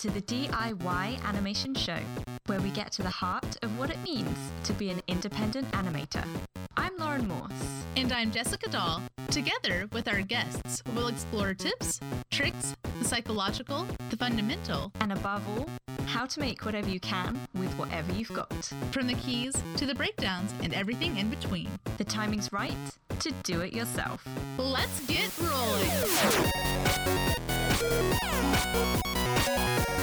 to the DIY Animation Show, where we get to the heart of what it means to be an independent animator. I'm Lauren Morse. And I'm Jessica Doll. Together with our guests, we'll explore tips, tricks, the psychological, the fundamental, and above all, how to make whatever you can with whatever you've got. From the keys to the breakdowns and everything in between. The timing's right to do it yourself. Let's get rolling.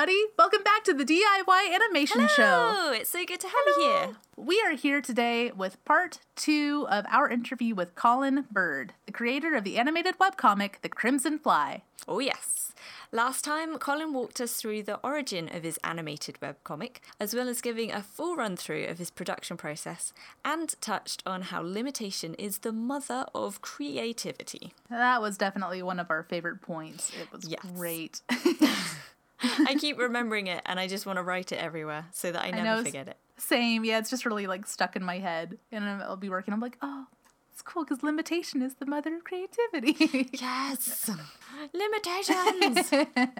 Everybody. Welcome back to the DIY Animation Hello. Show. It's so good to have Hello. you here. We are here today with part two of our interview with Collin Byrd, the creator of the animated webcomic The Crimson Fly. Oh, yes. Last time, Collin walked us through the origin of his animated webcomic, as well as giving a full run through of his production process, and touched on how limitation is the mother of creativity. That was definitely one of our favorite points. It was yes. great. I keep remembering it and I just want to write it everywhere so that I never I know, forget it. Same. Yeah, it's just really like stuck in my head. And I'll be working. I'm like, oh, it's cool because limitation is the mother of creativity. yes. Limitations.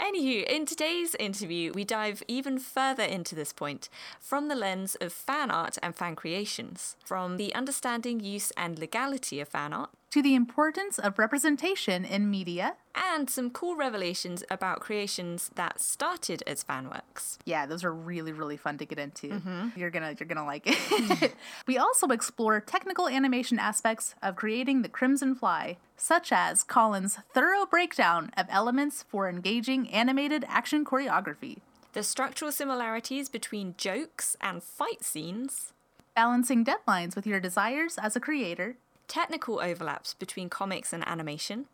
Anywho, in today's interview, we dive even further into this point from the lens of fan art and fan creations, from the understanding, use, and legality of fan art to the importance of representation in media, and some cool revelations about creations that started as fanworks. Yeah, those are really really fun to get into. Mm-hmm. You're gonna you're gonna like it. we also explore technical animation aspects of creating the Crimson Fly, such as Collin's thorough breakdown of elements for engaging animated action choreography, the structural similarities between jokes and fight scenes, balancing deadlines with your desires as a creator technical overlaps between comics and animation,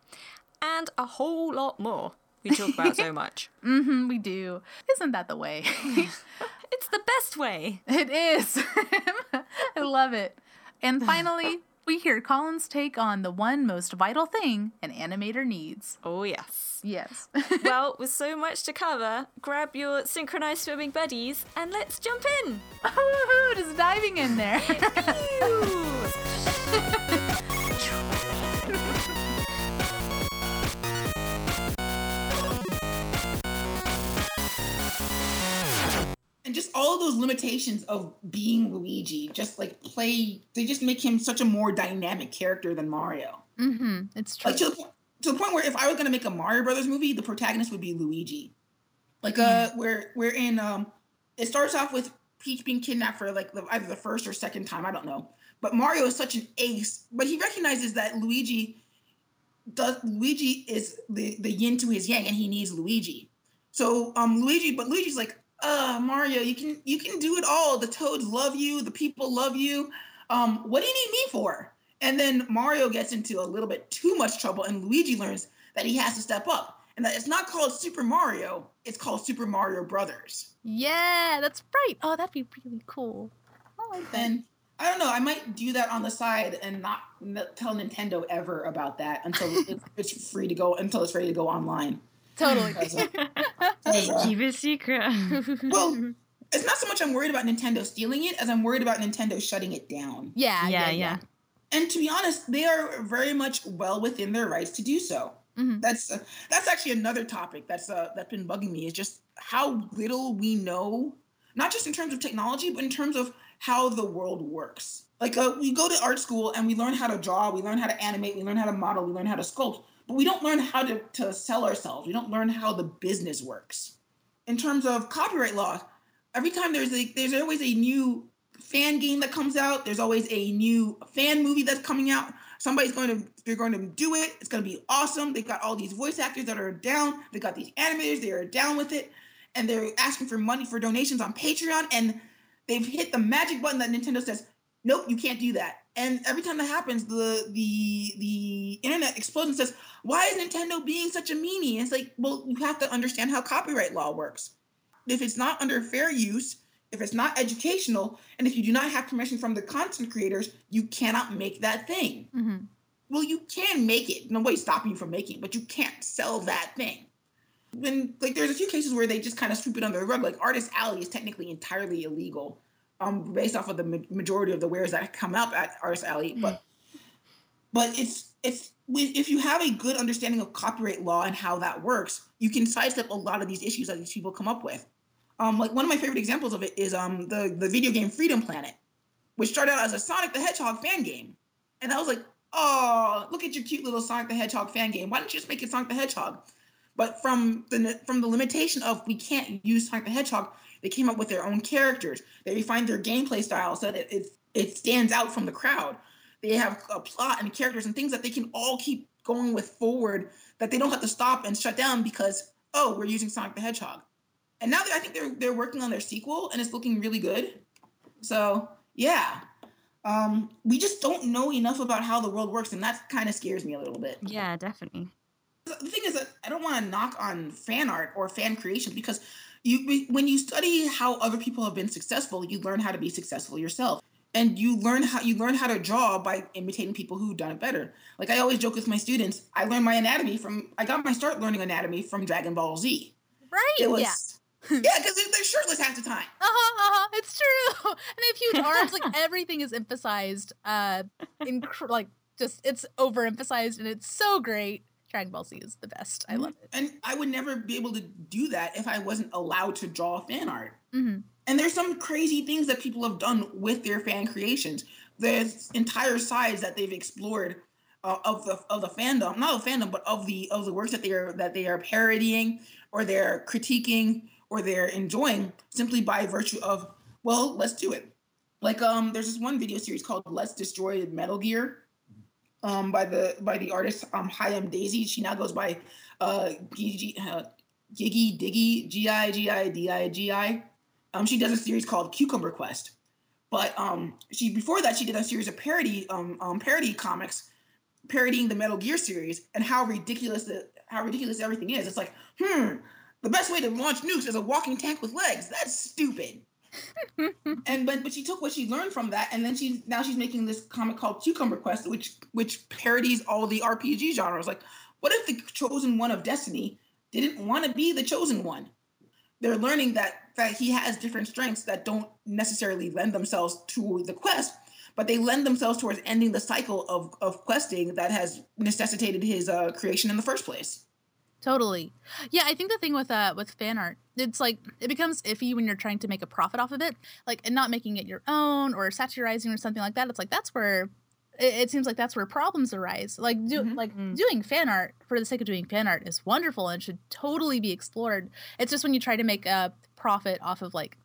and a whole lot more. We talk about so much. mm-hmm, we do. Isn't that the way? it's the best way. It is. I love it. And finally, we hear Collin's take on the one most vital thing an animator needs. Oh, yes. Yes. well, with so much to cover, grab your synchronized swimming buddies and let's jump in. Oh, just diving in there. And just all those limitations of being Luigi, just like play, they just make him such a more dynamic character than Mario. Mm-hmm. It's true. Like to, the, to the point where if I was gonna make a Mario Brothers movie, the protagonist would be Luigi. Like uh, where we're in um, it starts off with Peach being kidnapped for like the, either the first or second time, I don't know. But Mario is such an ace, but he recognizes that Luigi does Luigi is the the yin to his yang, and he needs Luigi. So um Luigi, but Luigi's like, uh, Mario, you can you can do it all. The toads love you. The people love you. Um, what do you need me for? And then Mario gets into a little bit too much trouble, and Luigi learns that he has to step up, and that it's not called Super Mario. It's called Super Mario Brothers. Yeah, that's right. Oh, that'd be really cool. I like that. And I don't know. I might do that on the side and not tell Nintendo ever about that until it's free to go until it's ready to go online. Totally. Keep it secret. well, it's not so much I'm worried about Nintendo stealing it as I'm worried about Nintendo shutting it down. Yeah, yeah, yeah. yeah. And to be honest, they are very much well within their rights to do so. Mm-hmm. That's uh, that's actually another topic that's uh, that's been bugging me is just how little we know, not just in terms of technology, but in terms of how the world works. Like uh, we go to art school and we learn how to draw, we learn how to animate, we learn how to model, we learn how to sculpt but we don't learn how to, to sell ourselves. We don't learn how the business works. In terms of copyright law, every time there's a, there's always a new fan game that comes out. There's always a new fan movie that's coming out. Somebody's going to they're going to do it. It's going to be awesome. They've got all these voice actors that are down. They got these animators. They are down with it, and they're asking for money for donations on Patreon. And they've hit the magic button that Nintendo says, "Nope, you can't do that." And every time that happens, the the the internet explodes and says, "Why is Nintendo being such a meanie?" And it's like, well, you have to understand how copyright law works. If it's not under fair use, if it's not educational, and if you do not have permission from the content creators, you cannot make that thing. Mm-hmm. Well, you can make it. Nobody's stopping you from making it, but you can't sell that thing. When like there's a few cases where they just kind of sweep it under the rug. Like Artist Alley is technically entirely illegal, um, based off of the ma- majority of the wares that come up at Artist Alley. Mm. But but it's it's if you have a good understanding of copyright law and how that works, you can sidestep a lot of these issues that these people come up with. Um, like one of my favorite examples of it is um the the video game Freedom Planet, which started out as a Sonic the Hedgehog fan game, and I was like, oh, look at your cute little Sonic the Hedgehog fan game. Why don't you just make it Sonic the Hedgehog? But from the from the limitation of we can't use Sonic the Hedgehog, they came up with their own characters. They refined their gameplay style so that it it, stands out from the crowd. They have a plot and characters and things that they can all keep going with forward that they don't have to stop and shut down because oh we're using Sonic the Hedgehog. And now I think they're they're working on their sequel and it's looking really good. So yeah, um, we just don't know enough about how the world works, and that kind of scares me a little bit. Yeah, definitely. The thing is that I don't want to knock on fan art or fan creation because you when you study how other people have been successful, you learn how to be successful yourself. And you learn how you learn how to draw by imitating people who've done it better. Like I always joke with my students, I learned my anatomy from I got my start learning anatomy from Dragon Ball Z. Right. It was yeah. yeah, because they're shirtless half the time. Uh-huh, uh-huh. It's true. and they have huge arms. Like everything is emphasized. Uh, in like just it's overemphasized, and it's so great. Dragon Ball Z is the best. I love it. And I would never be able to do that if I wasn't allowed to draw fan art. Mm-hmm. And there's some crazy things that people have done with their fan creations. There's entire sides that they've explored uh, of the of the fandom, not the fandom, but of the of the works that they are that they are parodying or they're critiquing or they're enjoying simply by virtue of well, let's do it. Like um, there's this one video series called "Let's Destroy Metal Gear," um, by the by the artist um Hayam Daisy. She now goes by uh, Gigi, uh Giggy Diggy G I G I D I G I. Um, she does a series called Cucumber Quest, but um, she before that she did a series of parody um, um parody comics, parodying the Metal Gear series and how ridiculous the how ridiculous everything is. It's like, hmm, the best way to launch nukes is a walking tank with legs. That's stupid. And but but she took what she learned from that, and then she's now she's making this comic called Cucumber Quest, which which parodies all the RPG genres. Like, what if the chosen one of Destiny didn't want to be the chosen one? They're learning that that he has different strengths that don't necessarily lend themselves to the quest, but they lend themselves towards ending the cycle of of questing that has necessitated his uh, creation in the first place. Totally. Yeah, I think the thing with uh with fan art, it's like it becomes iffy when you're trying to make a profit off of it, like and not making it your own or satirizing or something like that. It's like that's where it, it seems like that's where problems arise. Like do Mhm. like Mm. doing fan art for the sake of doing fan art is wonderful and should totally be explored. It's just when you try to make a profit off of like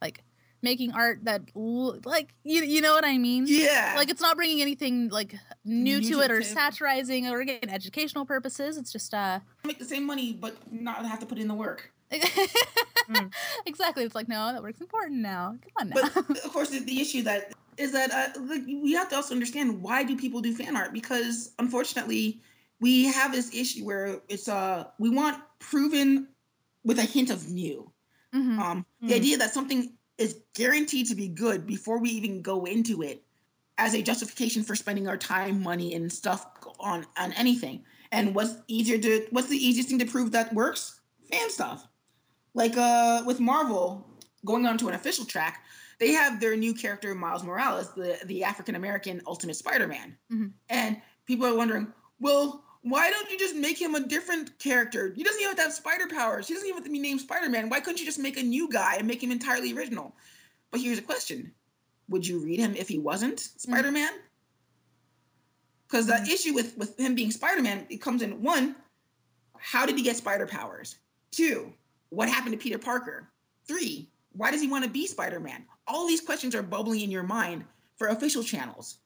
like making art that like you you know what I mean? Yeah, Like it's not bringing anything like new, New to to it or table. satirizing or again educational purposes. It's just uh make the same money but not have to put in the work. exactly. It's like, no, that work's important now. Come on now. But of course, the, the issue that is that uh, like, we have to also understand why do people do fan art? Because unfortunately, we have this issue where it's uh we want proven with a hint of new. Mhm. Um, Mm. the idea that something is guaranteed to be good before we even go into it as a justification for spending our time, money, and stuff on on anything. And what's easier to what's the easiest thing to prove that works? Fan stuff. Like uh with Marvel going on to an official track, they have their new character Miles Morales, the the African American Ultimate Spider-Man. Mhm. And people are wondering, well, why don't you just make him a different character? He doesn't even have to have spider powers. He doesn't even have to be named Spider-Man. Why couldn't you just make a new guy and make him entirely original? But here's a question. Would you read him if he wasn't Spider-Man? Because the issue with, with him being Spider-Man, it comes in one, how did he get spider powers? Two, what happened to Peter Parker? Three, why does he want to be Spider-Man? All these questions are bubbling in your mind for official channels.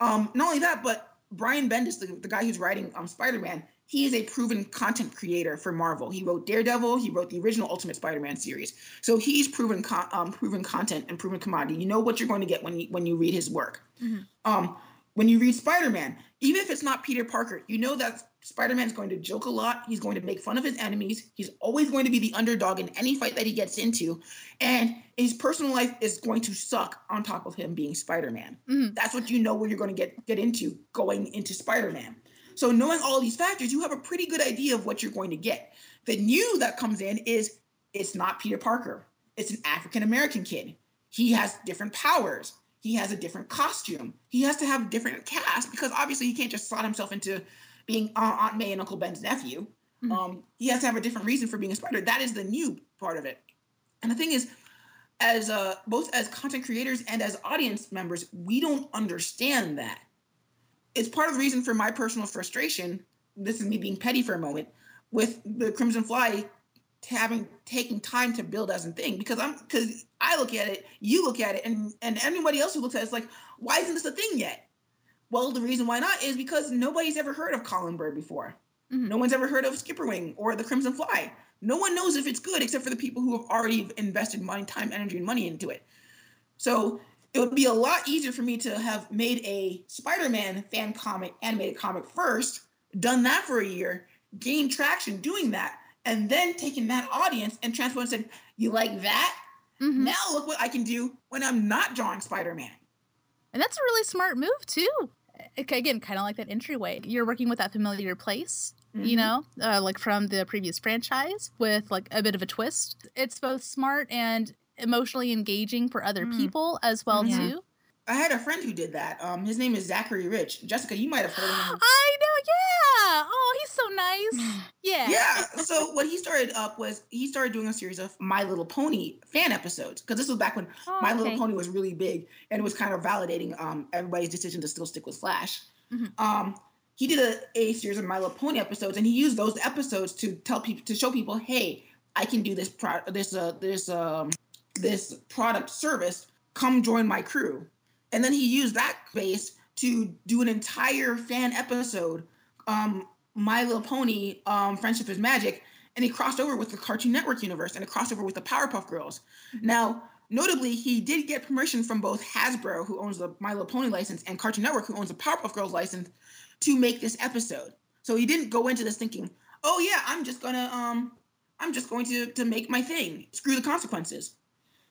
Um, not only that, but Brian Bendis, the, the guy who's writing um, Spider-Man, he is a proven content creator for Marvel. He wrote Daredevil. He wrote the original Ultimate Spider-Man series. So he's proven con- um, proven content and proven commodity. You know what you're going to get when you when you read his work. Mhm. Um, when you read Spider-Man, even if it's not Peter Parker, you know that Spider-Man's going to joke a lot. He's going to make fun of his enemies. He's always going to be the underdog in any fight that he gets into. And his personal life is going to suck on top of him being Spider-Man. Mm-hmm. That's what you know when you're going to get get into going into Spider-Man. So knowing all these factors, you have a pretty good idea of what you're going to get. The new that comes in is it's not Peter Parker. It's an African American kid. He has different powers. He has a different costume. He has to have a different cast because obviously he can't just slot himself into being Aunt May and Uncle Ben's nephew. Mm-hmm. Um, he has to have a different reason for being a spider. That is the new part of it. And the thing is, as uh, both as content creators and as audience members, we don't understand that. It's part of the reason for my personal frustration. This is me being petty for a moment with the Crimson Fly having taking time to build as a thing because I'm because I look at it, you look at it, and and anybody else who looks at it is like, why isn't this a thing yet? Well, the reason why not is because nobody's ever heard of Collin Byrd before. Mm-hmm. No one's ever heard of Skipperwing or the Crimson Fly. No one knows if it's good except for the people who have already invested money, time, energy, and money into it. So it would be a lot easier for me to have made a Spider-Man fan comic, animated comic first, done that for a year, gained traction doing that, and then taking that audience and transforming and said, "You like that? Mm-hmm. Now look what I can do when I'm not drawing Spider-Man." And that's a really smart move too again, kind of like that entryway. You're working with that familiar place, mm-hmm. you know, uh, like from the previous franchise with like a bit of a twist. It's both smart and emotionally engaging for other mm. people as well yeah. too. I had a friend who did that. Um, his name is Zachary Rich. Jessica, you might have heard of him. I know, yeah. Oh, he's so nice. Yeah. Yeah. So what he started up was he started doing a series of My Little Pony fan episodes because this was back when oh, My okay. Little Pony was really big and it was kind of validating um everybody's decision to still stick with Flash. Mm-hmm. Um, he did a, a series of My Little Pony episodes and he used those episodes to tell people to show people, hey, I can do this pro this uh this um this product service. Come join my crew and then he used that base to do an entire fan episode, um, My Little Pony, um, Friendship is Magic, and he crossed over with the Cartoon Network universe and it crossed over with the Powerpuff Girls. Mm-hmm. Now, notably, he did get permission from both Hasbro, who owns the My Little Pony license, and Cartoon Network, who owns the Powerpuff Girls license, to make this episode. So he didn't go into this thinking, "Oh yeah, I'm just gonna um, I'm just going to to make my thing. Screw the consequences."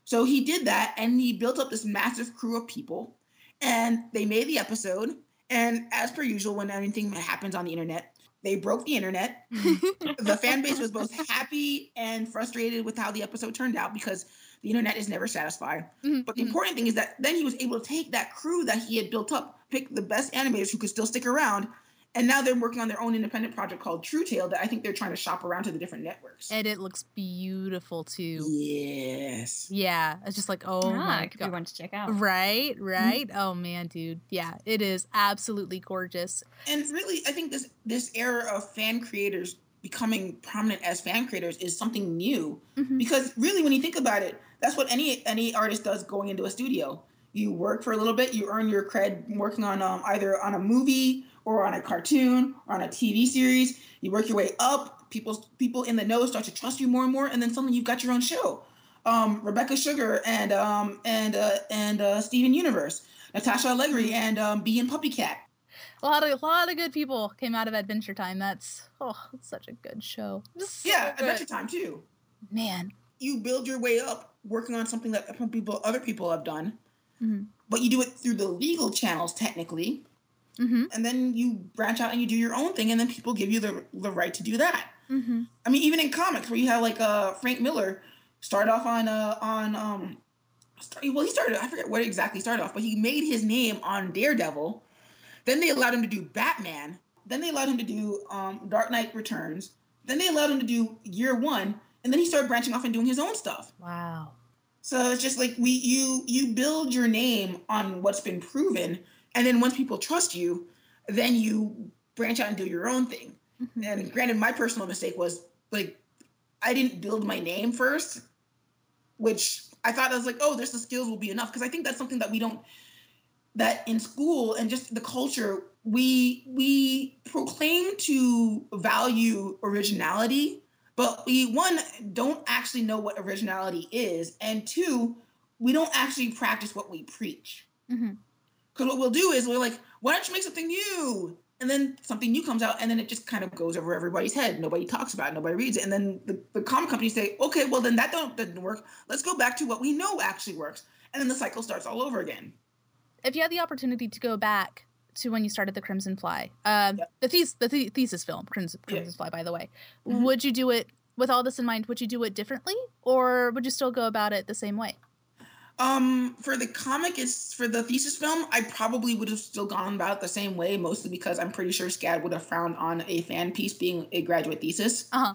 So he did that and he built up this massive crew of people and they made the episode. And as per usual, when anything happens on the internet, they broke the internet. the fan base was both happy and frustrated with how the episode turned out because the internet is never satisfied. Mm-hmm. But the important thing is that then he was able to take that crew that he had built up, pick the best animators who could still stick around, and now they're working on their own independent project called TrueTail that I think they're trying to shop around to the different networks. And it looks beautiful too. Yes. Yeah. It's just like, oh ah, my could God. be one to check out. Right, mm-hmm. right. Mm-hmm. Oh man, dude. Yeah, it is absolutely gorgeous. And really, I think this this era of fan creators becoming prominent as fan creators is something new. Mm-hmm. Because really when you think about it, that's what any any artist does going into a studio. You work for a little bit, you earn your cred working on um, either on a movie or on a cartoon or on a TV series. You work your way up. People people in the know start to trust you more and more, and then suddenly you've got your own show. Um, Rebecca Sugar and um, and uh, and uh, Steven Universe, Natasha Allegri and um, Bee and Puppy Cat. A lot of a lot of good people came out of Adventure Time. That's oh, it's such a good show. So yeah, good. Adventure Time too. Man, you build your way up working on something that people other people have done, mm-hmm. but you do it through the legal channels technically Mm-hmm. And then you branch out and you do your own thing, and then people give you the, the right to do that. Mm-hmm. I mean, even in comics, where you have like uh, Frank Miller start off on uh, on um, start, well, he started I forget what exactly he started off, but he made his name on Daredevil. Then they allowed him to do Batman. Then they allowed him to do um, Dark Knight Returns. Then they allowed him to do Year One, and then he started branching off and doing his own stuff. Wow. So it's just like we you you build your name on what's been proven and then once people trust you, then you branch out and do your own thing. Mm-hmm. And granted, my personal mistake was like I didn't build my name first, which I thought I was like, oh, there's the skills will be enough. Because I think that's something that we don't that in school and just the culture, we we proclaim to value originality, but we one don't actually know what originality is, and two, we don't actually practice what we preach. Mm-hmm. Because what we'll do is we're like, why don't you make something new? And then something new comes out, and then it just kind of goes over everybody's head. Nobody talks about it, nobody reads it. And then the, the comic companies say, okay, well, then that don't, didn't work. Let's go back to what we know actually works. And then the cycle starts all over again. If you had the opportunity to go back to when you started the Crimson Fly, um, yep. the, thes- the th- thesis film, Crimson, Crimson yes. Fly, by the way, mm-hmm. would you do it with all this in mind? Would you do it differently, or would you still go about it the same way? Um, for the comic, it's for the thesis film. I probably would have still gone about the same way, mostly because I'm pretty sure SCAD would have frowned on a fan piece being a graduate thesis. Uh huh.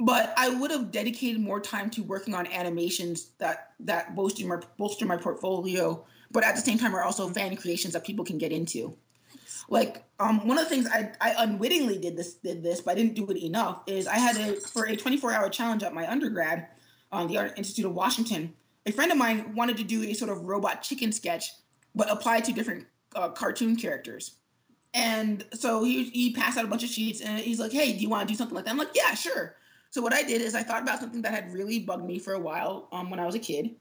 But I would have dedicated more time to working on animations that that bolster my bolster my portfolio, but at the same time are also fan creations that people can get into. Like um, one of the things I, I unwittingly did this did this, but I didn't do it enough. Is I had a for a 24 hour challenge at my undergrad on the Art Institute of Washington a friend of mine wanted to do a sort of robot chicken sketch, but apply to different uh, cartoon characters. And so he, he passed out a bunch of sheets and he's like, hey, do you want to do something like that? I'm like, yeah, sure. So what I did is I thought about something that had really bugged me for a while um, when I was a kid.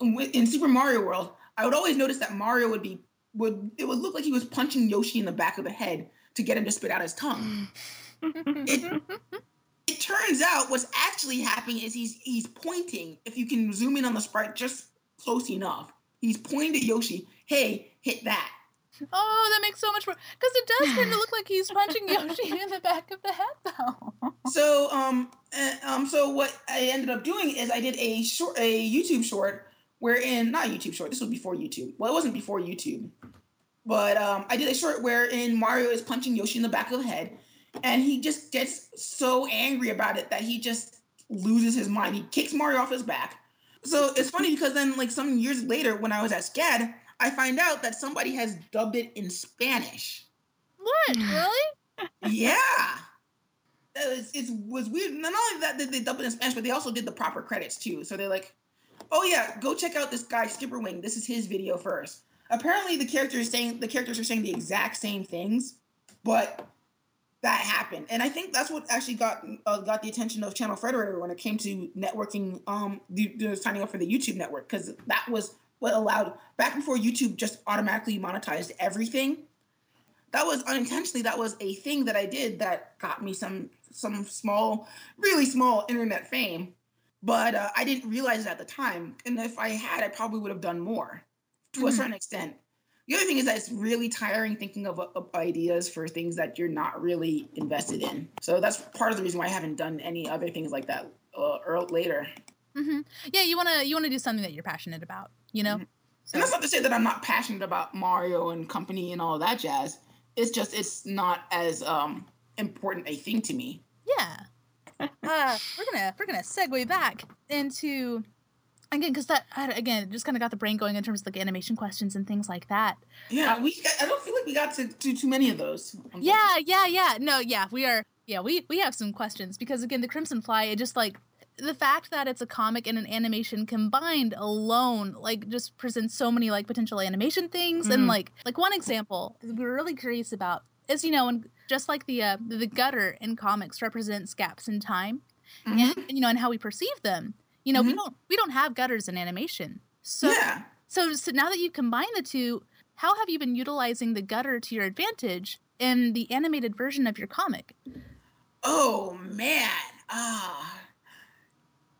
In Super Mario World, I would always notice that Mario would be would it would look like he was punching Yoshi in the back of the head to get him to spit out his tongue. it, it turns out what's actually happening is he's he's pointing. If you can zoom in on the sprite just close enough, he's pointing to Yoshi. Hey, hit that. Oh, that makes so much more because it does kind of look like he's punching Yoshi in the back of the head, though. so, um, uh, um, so what I ended up doing is I did a short, a YouTube short, wherein not YouTube short. This was before YouTube. Well, it wasn't before YouTube, but um, I did a short wherein Mario is punching Yoshi in the back of the head, and he just gets so angry about it that he just loses his mind. He kicks Mario off his back. So it's funny because then, like some years later, when I was at SCAD, I find out that somebody has dubbed it in Spanish. What? Really? yeah. It was weird. Not only that did they dub it in Spanish, but they also did the proper credits too. So they're like, "Oh yeah, go check out this guy Skipperwing. This is his video first. Apparently, the characters saying the characters are saying the exact same things, but that happened, and I think that's what actually got uh, got the attention of Channel Frederator when it came to networking, um, the, the signing up for the YouTube network because that was what allowed back before YouTube just automatically monetized everything. That was unintentionally that was a thing that I did that got me some some small, really small internet fame, but uh, I didn't realize it at the time. And if I had, I probably would have done more to mm-hmm. a certain extent. The other thing is that it's really tiring thinking of, of, ideas for things that you're not really invested in. So that's part of the reason why I haven't done any other things like that uh, early, later. Mm-hmm. Yeah, you wanna you wanna do something that you're passionate about, you know. Mm-hmm. So. And that's not to say that I'm not passionate about Mario and company and all that jazz. It's just it's not as um, important a thing to me. Yeah. Uh, we're gonna we're gonna segue back into again because that again just kind of got the brain going in terms of like animation questions and things like that yeah we i don't feel like we got to do too many of those yeah yeah yeah no yeah we are yeah we we have some questions because again the crimson fly it just like the fact that it's a comic and an animation combined alone like just presents so many like potential animation things mm. and like like one example we are really curious about is you know and just like the uh the gutter in comics represents gaps in time mm-hmm. and you know and how we perceive them you know, mm-hmm. we don't we don't have gutters in animation. So, yeah. so so now that you combine the two, how have you been utilizing the gutter to your advantage in the animated version of your comic? Oh man. Ah.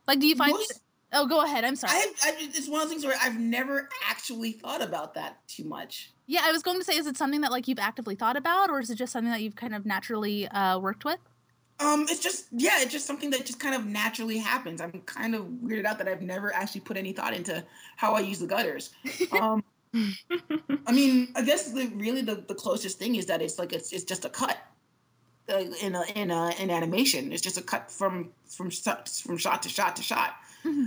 Like do you find Most, Oh, go ahead. I'm sorry. I, I, it's one of the things where I've never actually thought about that too much. Yeah, I was going to say, is it something that like you've actively thought about, or is it just something that you've kind of naturally uh, worked with? Um, it's just yeah, it's just something that just kind of naturally happens. I'm kind of weirded out that I've never actually put any thought into how I use the gutters. Um, I mean, I guess the really the, the closest thing is that it's like it's it's just a cut uh, in a in a in animation. It's just a cut from from from shot to shot to shot. Mm-hmm.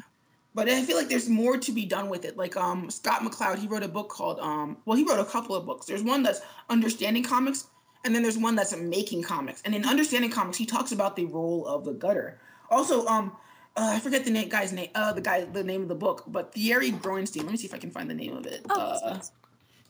But I feel like there's more to be done with it. Like um, Scott McCloud, he wrote a book called um, well, he wrote a couple of books. There's one that's understanding comics, and then there's one that's making comics. And in understanding comics, he talks about the role of the gutter. Also, um, uh, I forget the name, guy's name, uh, the guy, the name of the book, but Thierry Groensteen. Let me see if I can find the name of it. Oh, uh,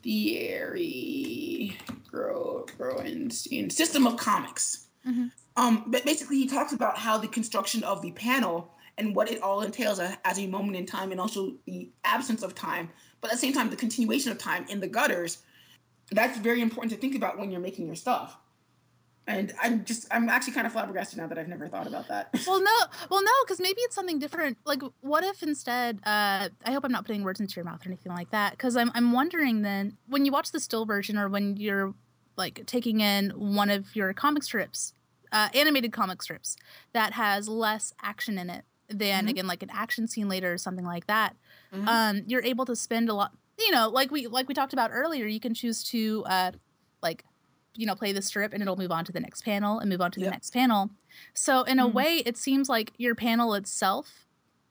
Thierry Gro- Groensteen, System of Comics. Mm-hmm. Um, but basically, he talks about how the construction of the panel and what it all entails as a moment in time, and also the absence of time, but at the same time, the continuation of time in the gutters that's very important to think about when you're making your stuff and i'm just i'm actually kind of flabbergasted now that i've never thought about that well no well no because maybe it's something different like what if instead uh i hope i'm not putting words into your mouth or anything like that because i'm i'm wondering then when you watch the still version or when you're like taking in one of your comic strips uh, animated comic strips that has less action in it than mm-hmm. again like an action scene later or something like that mm-hmm. um you're able to spend a lot you know like we like we talked about earlier you can choose to uh like you know play the strip and it'll move on to the next panel and move on to yep. the next panel so in a mm-hmm. way it seems like your panel itself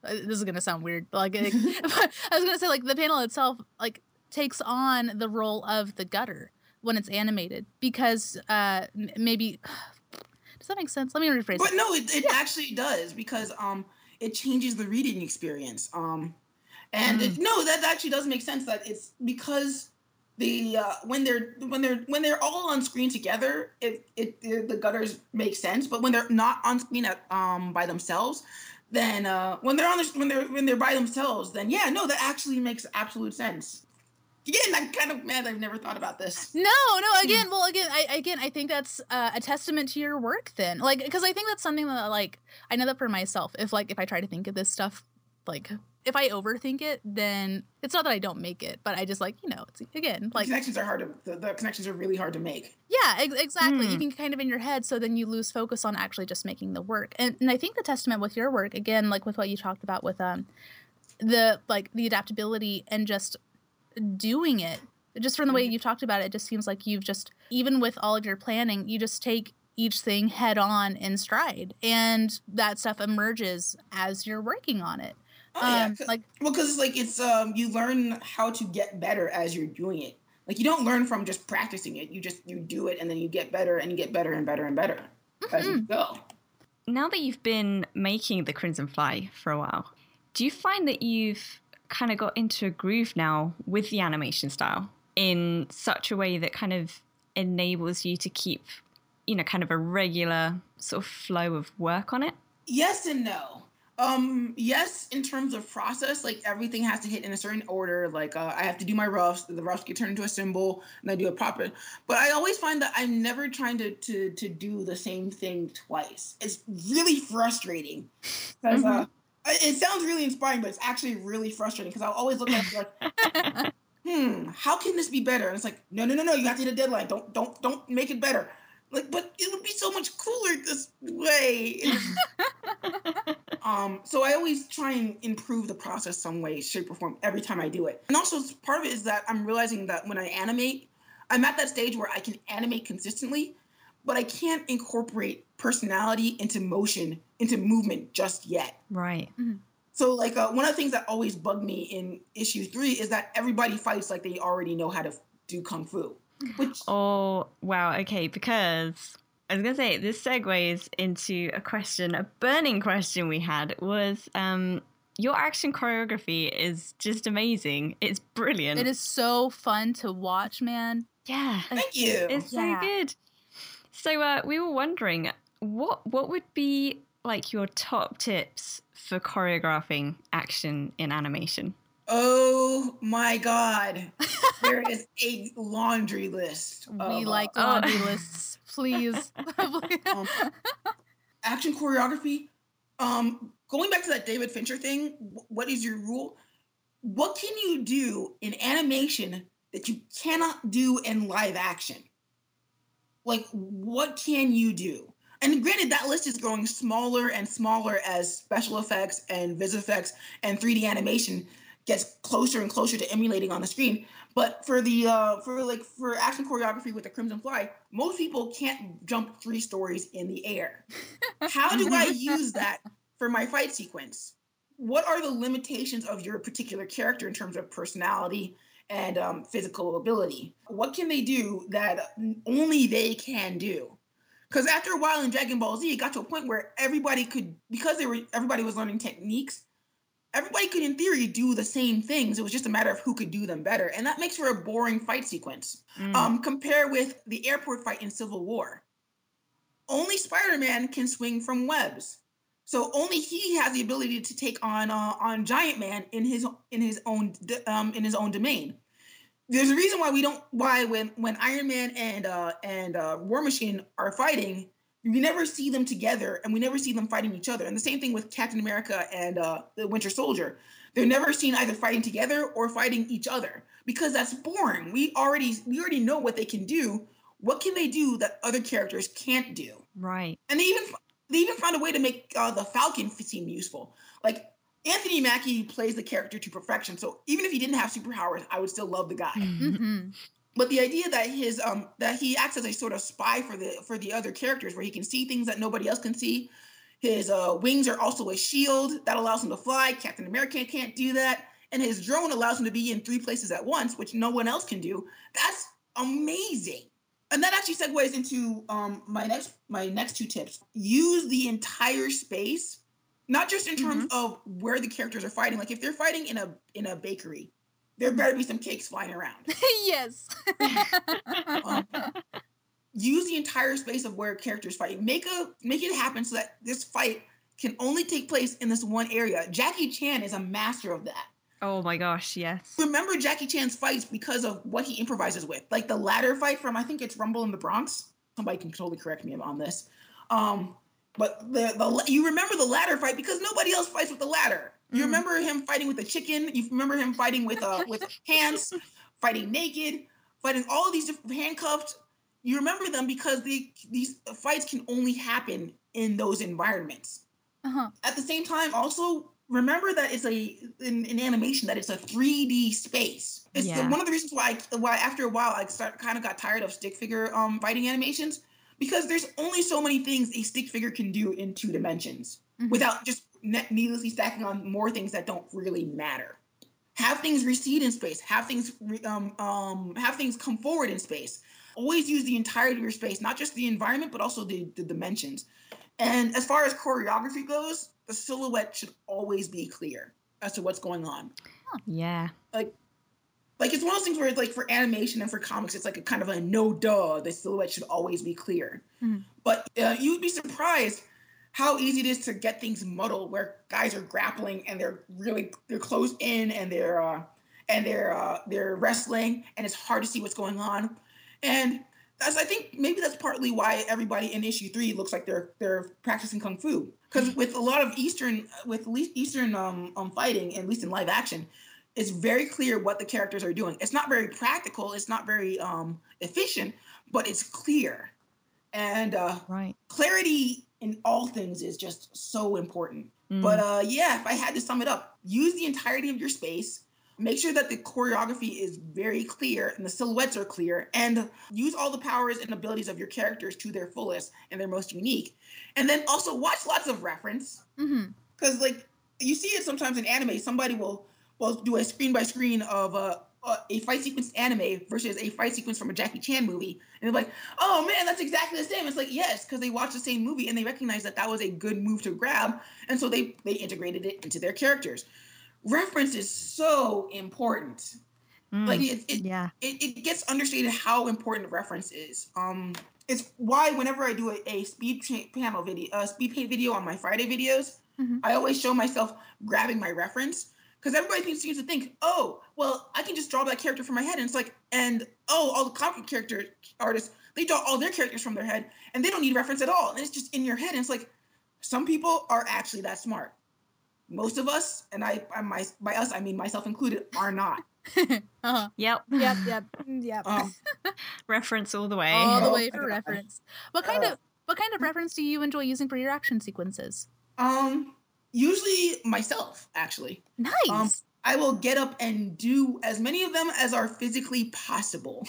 uh, this is gonna sound weird but like i was gonna say like the panel itself like takes on the role of the gutter when it's animated because uh maybe does that make sense let me rephrase but no it, it yeah. actually does because um it changes the reading experience um and mm. it, no that actually does make sense that it's because the uh, when they're when they're when they're all on screen together, it, it, it the gutters make sense. But when they're not on screen at, um by themselves, then uh, when they're on the, when they're when they're by themselves, then yeah, no, that actually makes absolute sense. Again, I'm kind of mad I've never thought about this. No, no. Again, well, again, I again, I think that's uh, a testament to your work. Then, like, because I think that's something that, like, I know that for myself. If like if I try to think of this stuff, like if I overthink it, then it's not that I don't make it, but I just like you know, it's again like the connections are hard to the, the, connections are really hard to make. Yeah, ex- exactly. Mm. You can kind of in your head, so then you lose focus on actually just making the work. And, and I think the testament with your work, again, like with what you talked about with um the like the adaptability and just doing it, just from the way mm-hmm. you've talked about it, it just seems like you've just even with all of your planning, you just take each thing head on in stride and that stuff emerges as you're working on it Oh, um, yeah, like well, because like it's um you learn how to get better as you're doing it. Like you don't learn from just practicing it. You just you do it and then you get better and you get better and better and better mm-hmm. as you go. Now that you've been making the Crimson Fly for a while, do you find that you've kind of got into a groove now with the animation style in such a way that kind of enables you to keep, you know, kind of a regular sort of flow of work on it? Yes and no. Um, yes, in terms of process, like everything has to hit in a certain order. Like uh, I have to do my roughs, the roughs get turned into a symbol, and I do a proper. But I always find that I'm never trying to to to do the same thing twice. It's really frustrating because uh, mm-hmm. uh, it sounds really inspiring, but it's actually really frustrating because I'll always look at like, hmm, how can this be better? And it's like, no, no, no, no, you have to hit a deadline. Don't don't don't make it better. Like, but it would be so much cooler this way. um, so I always try and improve the process some way, shape, or form every time I do it. And also part of it is that I'm realizing that when I animate, I'm at that stage where I can animate consistently, but I can't incorporate personality into motion, into movement just yet. Right. Mm-hmm. So, like, uh, one of the things that always bugged me in issue three is that everybody fights like they already know how to do kung fu. Which oh wow, okay, because I was gonna say this segues into a question, a burning question we had was um your action choreography is just amazing. It's brilliant. It is so fun to watch, man. Yeah. Thank you. It's yeah. so good. So uh, we were wondering what what would be like your top tips for choreographing action in animation? Oh my God. there is a laundry list. we of, like uh, laundry oh. lists, please. um, action choreography. Um, going back to that David Fincher thing, what is your rule? What can you do in animation that you cannot do in live action? Like, what can you do? And granted, that list is growing smaller and smaller as special effects and vis effects and 3D animation gets closer and closer to emulating on the screen. But for the uh, for like for action choreography with the Crimson Fly, most people can't jump three stories in the air. How do I use that for my fight sequence? What are the limitations of your particular character in terms of personality and um, physical ability? What can they do that only they can do? Because after a while in Dragon Ball Z, it got to a point where everybody could, because they were everybody was learning techniques everybody could in theory do the same things. It was just a matter of who could do them better. And that makes for a boring fight sequence mm. um, compare with the airport fight in civil war. Only spider-man can swing from webs. So only he has the ability to take on uh, on giant man in his in his own um, in his own domain. There's a reason why we don't why when when Iron Man and uh and uh War Machine are fighting, we never see them together and we never see them fighting each other. And the same thing with Captain America and uh the Winter Soldier. They're never seen either fighting together or fighting each other because that's boring. We already we already know what they can do. What can they do that other characters can't do? Right. And they even they even found a way to make uh, the Falcon seem useful. Like Anthony Mackie plays the character to perfection. So even if he didn't have superpowers, I would still love the guy. Mm-hmm. But the idea that his um that he acts as a sort of spy for the for the other characters, where he can see things that nobody else can see. His uh, wings are also a shield that allows him to fly. Captain America can't do that, and his drone allows him to be in three places at once, which no one else can do. That's amazing. And that actually segues into um, my next my next two tips. Use the entire space not just in terms mm-hmm. of where the characters are fighting. Like if they're fighting in a in a bakery, there better be some cakes flying around. yes. um, use the entire space of where characters fight. Make a make it happen so that this fight can only take place in this one area. Jackie Chan is a master of that. Oh my gosh, yes. Remember Jackie Chan's fights because of what he improvises with. Like the ladder fight from I think it's Rumble in the Bronx. Somebody can totally correct me on this. Um, but the, the you remember the ladder fight because nobody else fights with the ladder. You mm. remember him fighting with a chicken. You remember him fighting with uh with hands, fighting naked, fighting all these different handcuffed. You remember them because the these fights can only happen in those environments. Uh-huh. At the same time, also remember that it's a in, in animation that it's a 3D space. It's yeah. the, one of the reasons why I, why after a while I start kind of got tired of stick figure um fighting animations because there's only so many things a stick figure can do in two dimensions mm-hmm. without just needlessly stacking on more things that don't really matter. Have things recede in space. Have things um, um, have things come forward in space. Always use the entirety of your space, not just the environment, but also the, the dimensions. And as far as choreography goes, the silhouette should always be clear as to what's going on. Yeah. Like like it's one of those things where it's like for animation and for comics, it's like a kind of a no duh. The silhouette should always be clear. Mm-hmm. But uh, you'd be surprised how easy it is to get things muddled where guys are grappling and they're really they're closed in and they're uh, and they're uh, they're wrestling and it's hard to see what's going on. And that's I think maybe that's partly why everybody in issue three looks like they're they're practicing kung fu because with a lot of Eastern with least Eastern um, um fighting at least in live action it's very clear what the characters are doing. It's not very practical. It's not very um, efficient, but it's clear. And uh, right. clarity in all things is just so important. Mm. But uh, yeah, if I had to sum it up, use the entirety of your space. Make sure that the choreography is very clear and the silhouettes are clear, and use all the powers and abilities of your characters to their fullest and their most unique. And then also watch lots of reference, because mm-hmm. like you see it sometimes in anime. Somebody will well do a screen by screen of a, a fight sequence anime versus a fight sequence from a Jackie Chan movie, and they're like, "Oh man, that's exactly the same." It's like yes, because they watched the same movie and they recognize that that was a good move to grab, and so they they integrated it into their characters. Reference is so important. Mm, like it, it yeah, it, it gets understated how important reference is. Um, it's why whenever I do a, a speed panel video, a speed paint video on my Friday videos, mm-hmm. I always show myself grabbing my reference because everybody seems to think, oh, well, I can just draw that character from my head, and it's like, and oh, all the comic character artists they draw all their characters from their head, and they don't need reference at all, and it's just in your head, and it's like, some people are actually that smart. Most of us, and I, I my by us, I mean myself included, are not. uh-huh. Yep. Yep. Yep. Yep. Um, reference all the way. All the way for reference. What kind uh, of what kind of reference do you enjoy using for your action sequences? Um, usually myself actually nice um, i will get up and do as many of them as are physically possible.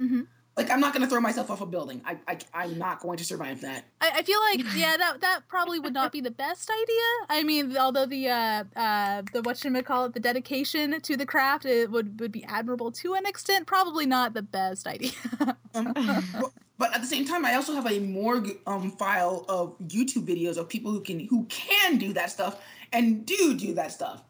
Mm-hmm. like i'm not going to throw myself off a building. I, I am not going to survive that. I, I, feel like yeah that that probably would not be the best idea. I mean although the uh uh the what should we call it the dedication to the craft it would would be admirable to an extent. Probably not the best idea. Um, but at the same time, I also have a morgue um, file of YouTube videos of people who can who can do that stuff and do do that stuff.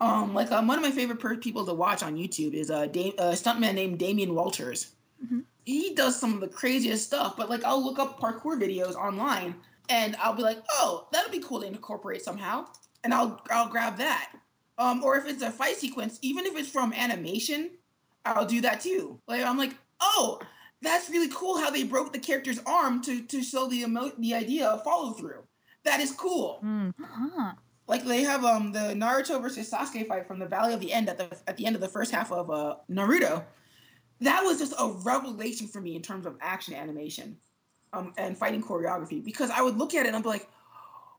Um, like um, one of my favorite per- people to watch on YouTube is a, da- a stuntman named Damien Walters. Mm-hmm. He does some of the craziest stuff, but like I'll look up parkour videos online and I'll be like, oh, that'll be cool to incorporate somehow, and I'll I'll grab that. Um, or if it's a fight sequence, even if it's from animation, I'll do that too. Like I'm like, oh, that's really cool how they broke the character's arm to to show the emo- the idea of follow through. That is cool. Mm. Like they have um the Naruto versus Sasuke fight from the Valley of the End at the at the end of the first half of uh Naruto. That was just a revelation for me in terms of action animation, um and fighting choreography because I would look at it and I'd be like,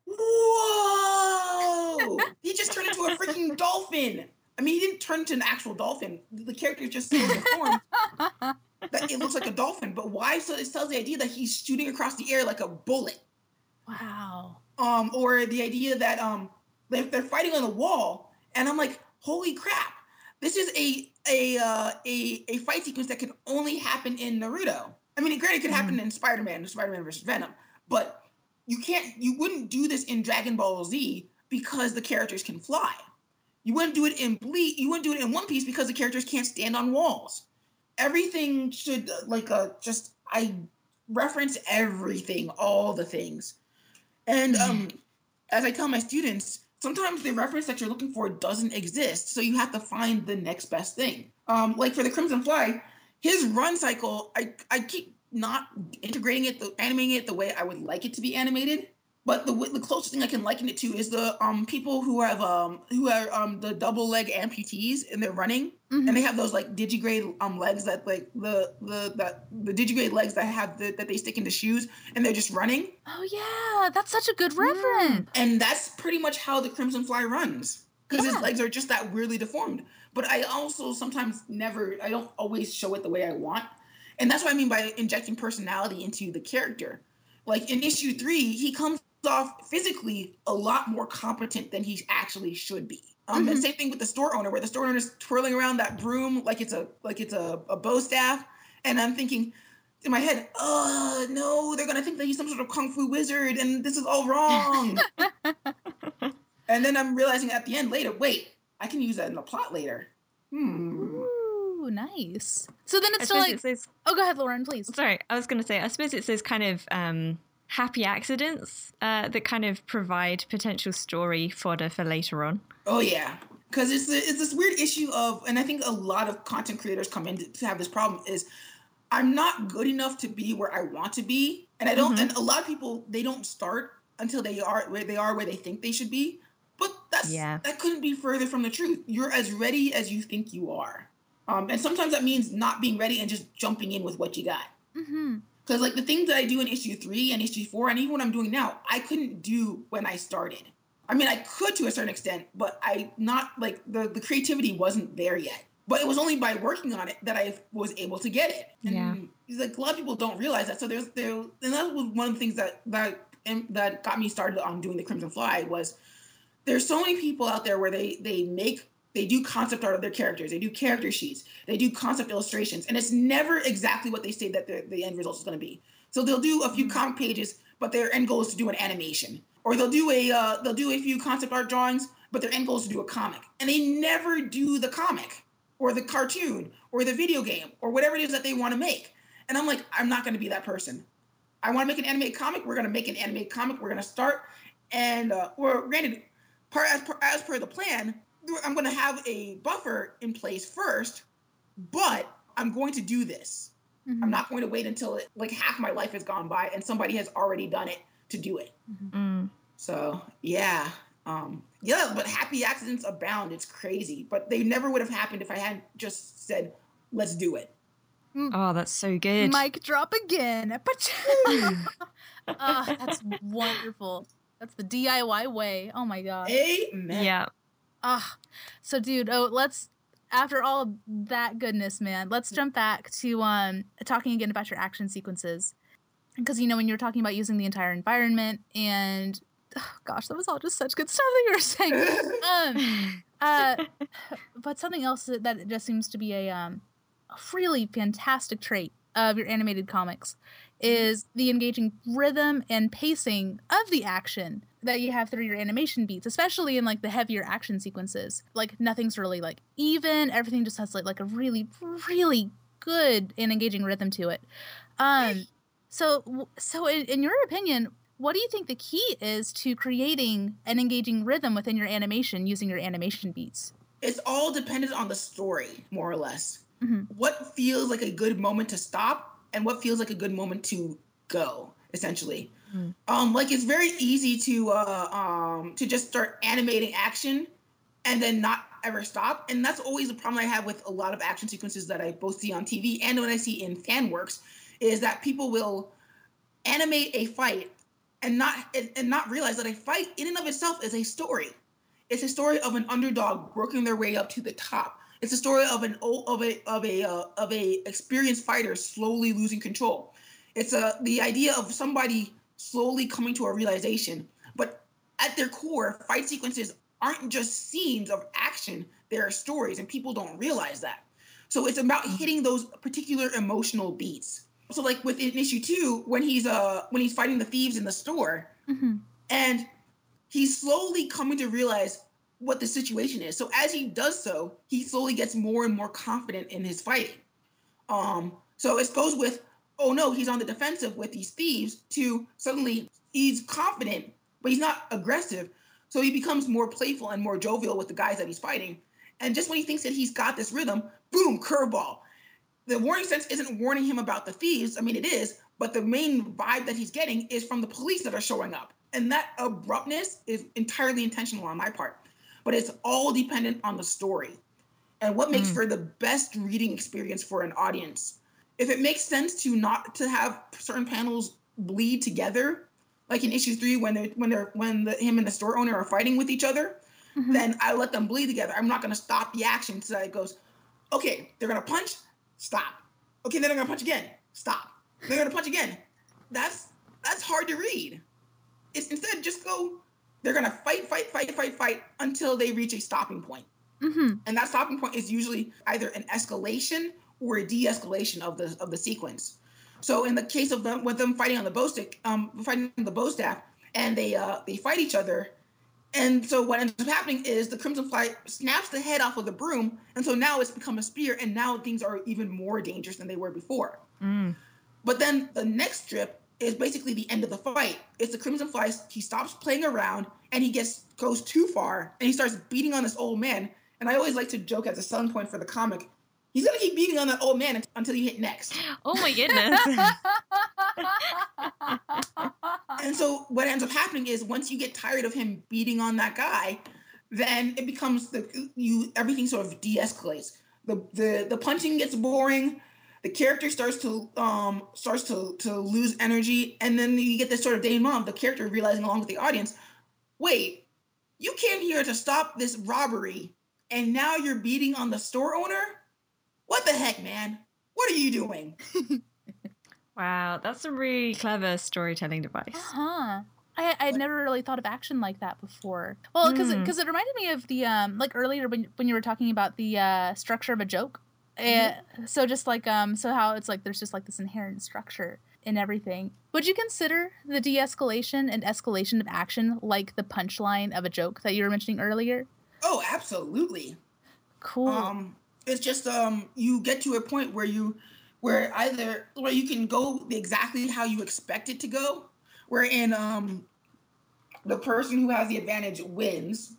whoa! he just turned into a freaking dolphin. I mean, he didn't turn into an actual dolphin. The character just so deformed that it looks like a dolphin. But why? So it sells the idea that he's shooting across the air like a bullet Wow. Um, or the idea that um, they're, they're fighting on a wall, and I'm like, holy crap! This is a a uh, a a fight sequence that can only happen in Naruto. I mean, granted, it could happen in Spider-Man, Spider-Man versus Venom, but you can't, you wouldn't do this in Dragon Ball Z because the characters can fly. You wouldn't do it in Bleach. You wouldn't do it in One Piece because the characters can't stand on walls. Everything should like uh, just I reference everything, all the things. And um, as I tell my students, sometimes the reference that you're looking for doesn't exist, so you have to find the next best thing. Um, like for the Crimson Fly, his run cycle, I I keep not integrating it, the, animating it the way I would like it to be animated. But the the closest thing I can liken it to is the um people who have um who are um the double leg amputees and they're running Mhm. and they have those like digigrade um legs that like the the that the digigrade legs that have the, that they stick into shoes and they're just running Oh yeah, that's such a good reference. and that's pretty much how the crimson fly runs because Yeah. his legs are just that weirdly deformed but i also sometimes never i don't always show it the way i want and that's what i mean by injecting personality into the character like in issue three he comes off physically a lot more competent than he actually should be um, and Mhm. same thing with the store owner where the store owner's twirling around that broom like it's a like it's a, a bow staff and i'm thinking in my head, oh no, they're gonna think that he's some sort of kung fu wizard and this is all wrong. and then I'm realizing at the end later, wait, I can use that in the plot later. Hmm. Ooh, nice. So then I it's still like, it's those, oh, go ahead, Lauren, please. sorry, I was going to say, I suppose it's those kind of um, happy accidents uh, that kind of provide potential story fodder for later on. Oh yeah, because it's it's this weird issue of, and I think a lot of content creators come in to, have this problem is, I'm not good enough to be where I want to be, and I don't. Mhm. And a lot of people they don't start until they are where they are where they think they should be. But that's Yeah. that couldn't be further from the truth. You're as ready as you think you are, um, and sometimes that means not being ready and just jumping in with what you got. Mm-hmm. Because like the things that I do in issue three and issue four, and even what I'm doing now, I couldn't do when I started. I mean, I could to a certain extent, but I not like the the creativity wasn't there yet. But it was only by working on it that I was able to get it. And Yeah. like a lot of people don't realize that. So there's there, and that was one of the things that that that got me started on doing the Crimson Fly was there's so many people out there where they they make they do concept art of their characters. They do character sheets. They do concept illustrations. And it's never exactly what they say that the, the end result is going to be. So they'll do a few comic pages but their end goal is to do an animation. Or they'll do a uh, they'll do a few concept art drawings but their end goal is to do a comic. And they never do the comic or the cartoon or the video game or whatever it is that they want to make. And i'm like i'm not going to be that person. I want to make an animated comic we're going to make an animated comic we're going to start and uh, well, granted, part as per, as per the plan, I'm going to have a buffer in place first, but I'm going to do this. Mm-hmm. I'm not going to wait until it, like half my life has gone by and somebody has already done it to do it. Mm. So yeah, um, yeah. But happy accidents abound. It's crazy, but they never would have happened if I hadn't just said, "Let's do it." Oh, that's so good. Mic drop again. Ah, that's wonderful. That's the DIY way. Oh my god. Amen. yeah. Ah, so dude, oh, let's after all that goodness, man, let's jump back to um talking again about your action sequences. Because you know when you were talking about using the entire environment and oh, gosh, that was all just such good stuff that you were saying. Um uh but something else that, that just seems to be a um a really fantastic trait of your animated comics is the engaging rhythm and pacing of the action that you have through your animation beats, especially in like the heavier action sequences. Like nothing's really like even, everything just has like like a really really good and engaging rhythm to it. Um so so in, in your opinion, what do you think the key is to creating an engaging rhythm within your animation using your animation beats? It's all dependent on the story, more or less. mm-hmm. what feels like a good moment to stop and what feels like a good moment to go, essentially. Mm. Um, like it's very easy to uh, um, to just start animating action and then not ever stop. And that's always the problem I have with a lot of action sequences that I both see on TV and when I see in fan works, is that people will animate a fight and not and not realize that a fight in and of itself is a story. It's a story of an underdog working their way up to the top. It's a story of an of a of a uh, of a experienced fighter slowly losing control. It's a the idea of somebody slowly coming to a realization. But at their core, fight sequences aren't just scenes of action; they are stories, and people don't realize that. So it's about mm-hmm. hitting those particular emotional beats. So like within issue two, when he's uh when he's fighting the thieves in the store, mm-hmm. and he's slowly coming to realize what the situation is. So as he does so, he slowly gets more and more confident in his fighting. Um, so it goes with, oh no, he's on the defensive with these thieves, to suddenly he's confident, but he's not aggressive. So he becomes more playful and more jovial with the guys that he's fighting. And just when he thinks that he's got this rhythm, boom, curveball. The warning sense isn't warning him about the thieves. I mean, it is, but the main vibe that he's getting is from the police that are showing up. And that abruptness is entirely intentional on my part but it's all dependent on the story and what makes mm. for the best reading experience for an audience. If it makes sense to not to have certain panels bleed together, like in issue three when they're when they're when the, him and the store owner are fighting with each other, mm-hmm. then I let them bleed together. I'm not going to stop the action so it goes, okay, they're going to punch, stop. Okay, then they're going to punch again, stop. They're going to punch again. That's that's hard to read. It's instead just go they're gonna fight, fight, fight, fight, fight until they reach a stopping point. Mm-hmm. And that stopping point is usually either an escalation or a de-escalation of the of the sequence. So in the case of them with them fighting on the bow stick, um, fighting the bow staff, and they uh they fight each other, and so what ends up happening is the Crimson Fly snaps the head off of the broom, and so now it's become a spear, and now things are even more dangerous than they were before. Mm. But then the next strip is basically the end of the fight. It's the Crimson Fly. He stops playing around and he gets goes too far and he starts beating on this old man. And I always like to joke as a selling point for the comic. He's gonna keep beating on that old man until you hit next. Oh my goodness. and so what ends up happening is once you get tired of him beating on that guy, then it becomes the you everything sort of de-escalates. The the the punching gets boring the character starts to um starts to to lose energy and then you get this sort of denouement of the character realizing along with the audience wait you came here to stop this robbery and now you're beating on the store owner what the heck man what are you doing wow that's a really clever storytelling device huh I, I had never really thought of action like that before. Well, because because mm. it reminded me of the um like earlier when when you were talking about the uh, structure of a joke Mm-hmm. so just like um so how it's like there's just like this inherent structure in everything. Would you consider the de-escalation and escalation of action like the punchline of a joke that you were mentioning earlier? Oh, absolutely. Cool. Um it's just um you get to a point where you where either where you can go exactly how you expect it to go, wherein um the person who has the advantage wins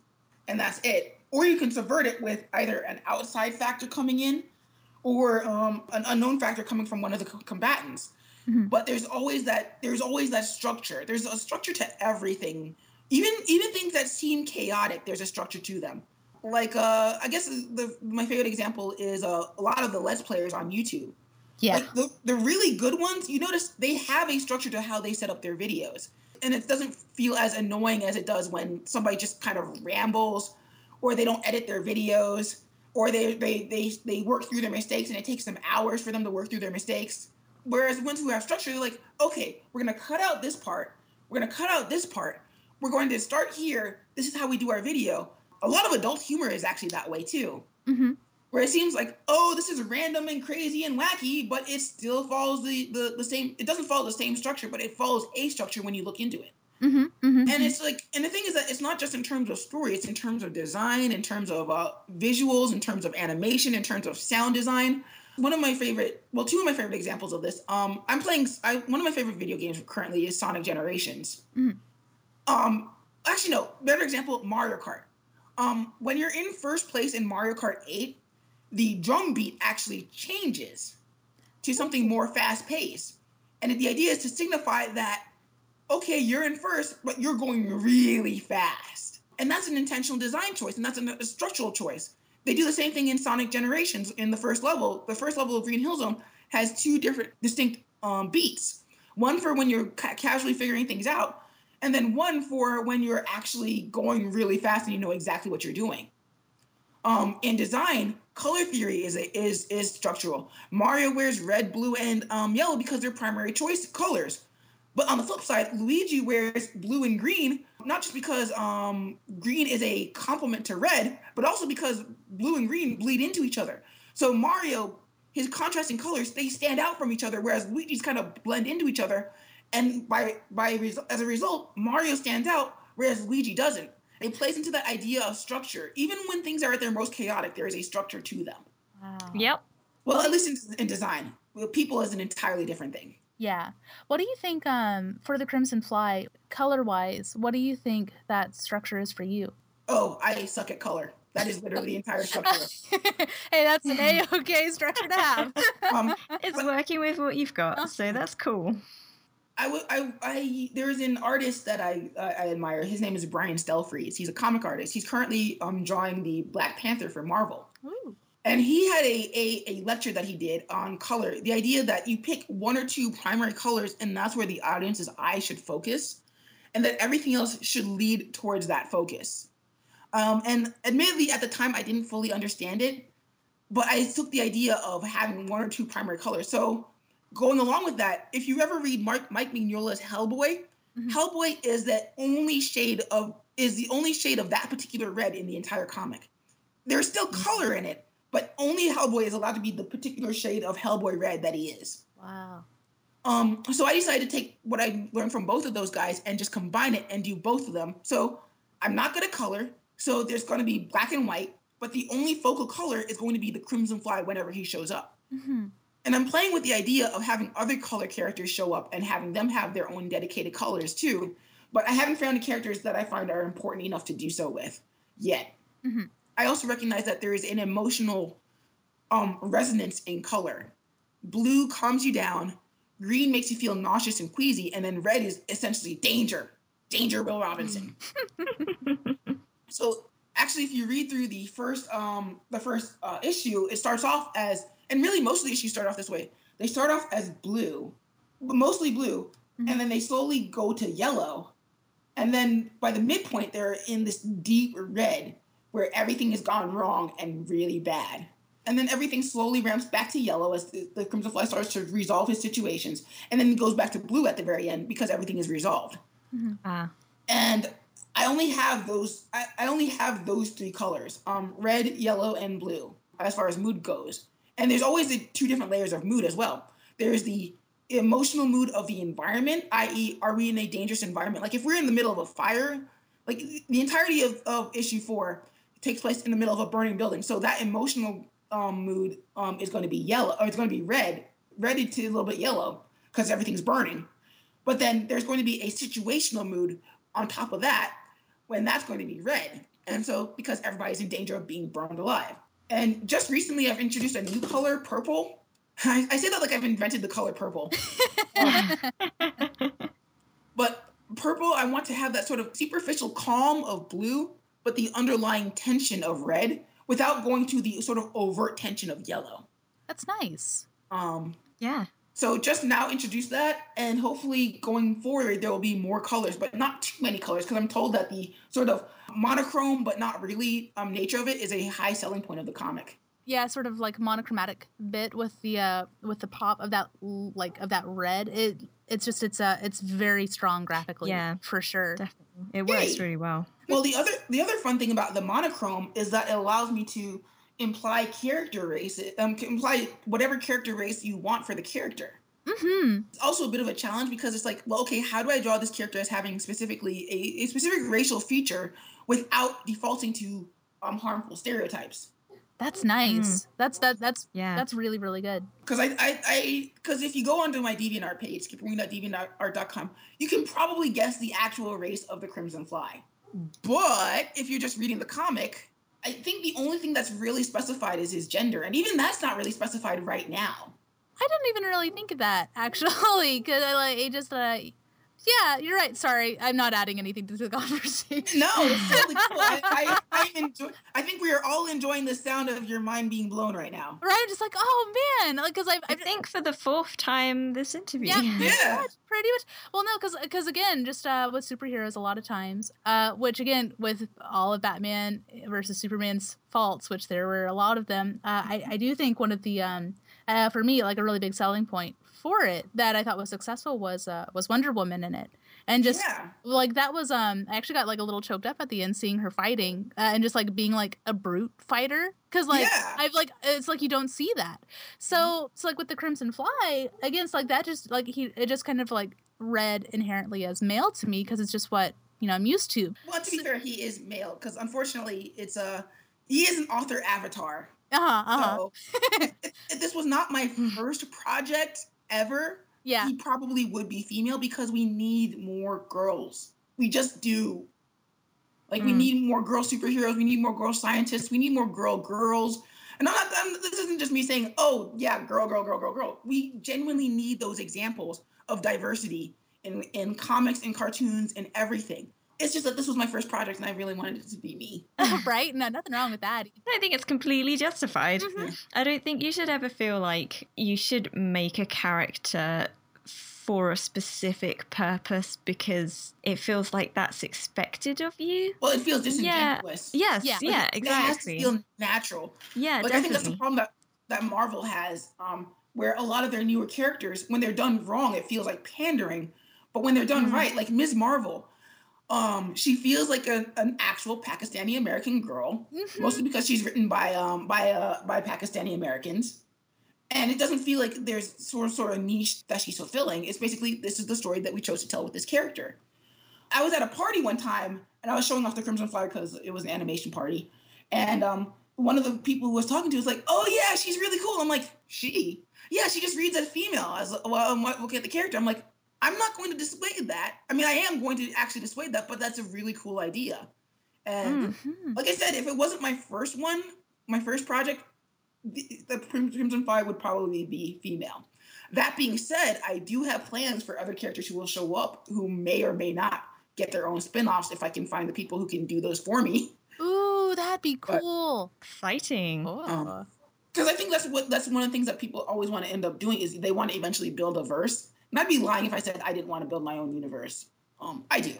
and that's it. Or you can subvert it with either an outside factor coming in or um, an unknown factor coming from one of the combatants. Mm-hmm. But there's always that there's always that structure. There's a structure to everything. Even even things that seem chaotic, there's a structure to them. Like uh, I guess the my favorite example is uh, a lot of the Let's Players on YouTube. Yeah. Like the, the really good ones, you notice they have a structure to how they set up their videos. And it doesn't feel as annoying as it does when somebody just kind of rambles or they don't edit their videos or they they they they work through their mistakes and it takes them hours for them to work through their mistakes. Whereas ones who have structure, they're like, okay, we're gonna cut out this part, we're gonna cut out this part, we're going to start here. This is how we do our video. A lot of adult humor is actually that way too. Mm-hmm. Where it seems like, oh, this is random and crazy and wacky, but it still follows the, the the same. It doesn't follow the same structure, but it follows a structure when you look into it. Mm-hmm, mm-hmm, and mm-hmm. it's like, and the thing is that it's not just in terms of story; it's in terms of design, in terms of uh, visuals, in terms of animation, in terms of sound design. One of my favorite, well, two of my favorite examples of this. Um, I'm playing. I, one of my favorite video games currently is Sonic Generations. Mm. Um, actually, no, better example, Mario Kart. Um, when you're in first place in Mario Kart 8, the drum beat actually changes to something more fast paced. And the idea is to signify that, okay, you're in first, but you're going really fast. And that's an intentional design choice, and that's a structural choice. They do the same thing in Sonic Generations in the first level. The first level of Green Hill Zone has two different distinct um, beats one for when you're ca- casually figuring things out, and then one for when you're actually going really fast and you know exactly what you're doing. Um, in design, color theory is is is structural. Mario wears red, blue, and um, yellow because they're primary choice colors. But on the flip side, Luigi wears blue and green, not just because um, green is a complement to red, but also because blue and green bleed into each other. So Mario, his contrasting colors, they stand out from each other, whereas Luigi's kind of blend into each other. And by by as a result, Mario stands out, whereas Luigi doesn't. It plays into that idea of structure. Even when things are at their most chaotic, there is a structure to them. Wow. Yep. Well, at least in, in design, people is an entirely different thing. Yeah. What do you think um, for the Crimson Fly, color wise, what do you think that structure is for you? Oh, I suck at color. That is literally the entire structure. hey, that's an A okay structure to have. um, it's working with what you've got, so that's cool. I, w- I, I, there's an artist that I, uh, I admire. His name is Brian Stelfreeze. He's a comic artist. He's currently um, drawing the Black Panther for Marvel. Ooh. And he had a, a, a lecture that he did on color. The idea that you pick one or two primary colors, and that's where the audience's eye should focus, and that everything else should lead towards that focus. Um, and admittedly, at the time, I didn't fully understand it, but I took the idea of having one or two primary colors. So going along with that, if you ever read Mark, Mike Mignola's Hellboy, mm-hmm. Hellboy is the only shade of is the only shade of that particular red in the entire comic. There's still mm-hmm. color in it, but only Hellboy is allowed to be the particular shade of Hellboy red that he is. Wow. Um, so I decided to take what I learned from both of those guys and just combine it and do both of them. So I'm not going to color, so there's going to be black and white, but the only focal color is going to be the Crimson Fly whenever he shows up. Mm-hmm. And I'm playing with the idea of having other color characters show up and having them have their own dedicated colors too. But I haven't found the characters that I find are important enough to do so with yet. Mm-hmm. I also recognize that there is an emotional um, resonance in color. Blue calms you down, green makes you feel nauseous and queasy, and then red is essentially danger. Danger, Will Robinson. so actually, if you read through the first um, the first uh, issue, it starts off as and really most of the issues start off this way. They start off as blue, mostly blue, mm-hmm. and then they slowly go to yellow. And then by the midpoint, they're in this deep red where everything has gone wrong and really bad. And then everything slowly ramps back to yellow as the, the Crimson Fly starts to resolve his situations. And then it goes back to blue at the very end because everything is resolved. Mm-hmm. Ah. And I only have those. I, I only have those three colors: um, red, yellow, and blue. As far as mood goes, and there's always the two different layers of mood as well. There's the emotional mood of the environment, i.e., are we in a dangerous environment? Like if we're in the middle of a fire, like the entirety of, of issue four takes place in the middle of a burning building. So that emotional um, mood um, is going to be yellow, or it's going to be red, ready to a little bit yellow because everything's burning. But then there's going to be a situational mood on top of that when that's going to be red. And so because everybody's in danger of being burned alive. And just recently, I've introduced a new color, purple. I, I say that like I've invented the color purple. but purple, I want to have that sort of superficial calm of blue, but the underlying tension of red without going to the sort of overt tension of yellow. That's nice. Um, yeah. So just now introduce that, and hopefully going forward there will be more colors, but not too many colors, because I'm told that the sort of monochrome but not really um, nature of it is a high selling point of the comic. Yeah, sort of like monochromatic bit with the uh with the pop of that like of that red. It it's just it's uh it's very strong graphically. Yeah, for sure. Definitely. It works hey. really well. Well, the other the other fun thing about the monochrome is that it allows me to imply character race, um, imply whatever character race you want for the character. Mm-hmm. It's also a bit of a challenge because it's like, well, okay, how do I draw this character as having specifically a, a specific racial feature without defaulting to um, harmful stereotypes? That's nice. Mm. That's that. That's yeah. That's really really good. Because I I because if you go onto my DeviantArt page, skipperwing.deviantart.com, you can probably guess the actual race of the Crimson Fly. But if you're just reading the comic, I think the only thing that's really specified is his gender, and even that's not really specified right now. I didn't even really think of that actually, because I like it just uh, yeah, you're right. Sorry, I'm not adding anything to the conversation. No, it's totally cool. I, I, I, enjoy, I think we are all enjoying the sound of your mind being blown right now. Right? I'm just like, oh man, like because I, I think for the fourth time this interview. Yeah, pretty yeah. Much, pretty much. Well, no, because because again, just uh, with superheroes, a lot of times, uh, which again with all of Batman versus Superman's faults, which there were a lot of them. Uh, I I do think one of the um, uh, for me like a really big selling point for it that I thought was successful was uh, was Wonder Woman in it, and just yeah. like that was um I actually got like a little choked up at the end seeing her fighting uh, and just like being like a brute fighter because like yeah. I've like it's like you don't see that so mm-hmm. so like with the Crimson Fly against like that just like he it just kind of like read inherently as male to me because it's just what you know I'm used to. Well, to be fair, he is male because unfortunately it's a he is an author avatar. Uh huh. Uh-huh. So, this was not my first project, ever, yeah, he probably would be female because we need more girls. We just do. Like mm. we need more girl superheroes. We need more girl scientists. We need more girl girls. And I'm not. I'm, this isn't just me saying, "Oh yeah, girl, girl, girl, girl, girl." We genuinely need those examples of diversity in in comics and cartoons and everything it's just that this was my first project and I really wanted it to be me. right? No, nothing wrong with that. I think it's completely justified. Mm-hmm. I don't think you should ever feel like you should make a character for a specific purpose because it feels like that's expected of you. Well, it feels disingenuous. Yeah. Yes. Yeah. yeah exactly. It has to feel natural. Yeah. Like definitely. I think that's the problem that that Marvel has, um, where a lot of their newer characters, when they're done wrong, it feels like pandering. But when they're done mm-hmm. right, like Ms. Marvel, um, she feels like a, an actual Pakistani American girl, mm-hmm. mostly because she's written by um by uh by Pakistani Americans, and it doesn't feel like there's sort of sort of niche that she's fulfilling. It's basically this is the story that we chose to tell with this character. I was at a party one time and I was showing off the Crimson Fly because it was an animation party, and um one of the people who was talking to was like, "Oh yeah, she's really cool." I'm like, "She." Yeah, she just reads as female. As well, I'm looking at the character. I'm like, I'm not going to dissuade that. I mean, I am going to actually dissuade that, but that's a really cool idea. And mm-hmm. like I said, if it wasn't my first one, my first project, the, the Crimson Fly would probably be female. That being said, I do have plans for other characters who will show up who may or may not get their own spin-offs if I can find the people who can do those for me. Ooh, that'd be cool. But, Exciting. Um, because I think that's what that's one of the things that people always want to end up doing is they want to eventually build a verse and I'd be lying if I said I didn't want to build my own universe. Um, I do.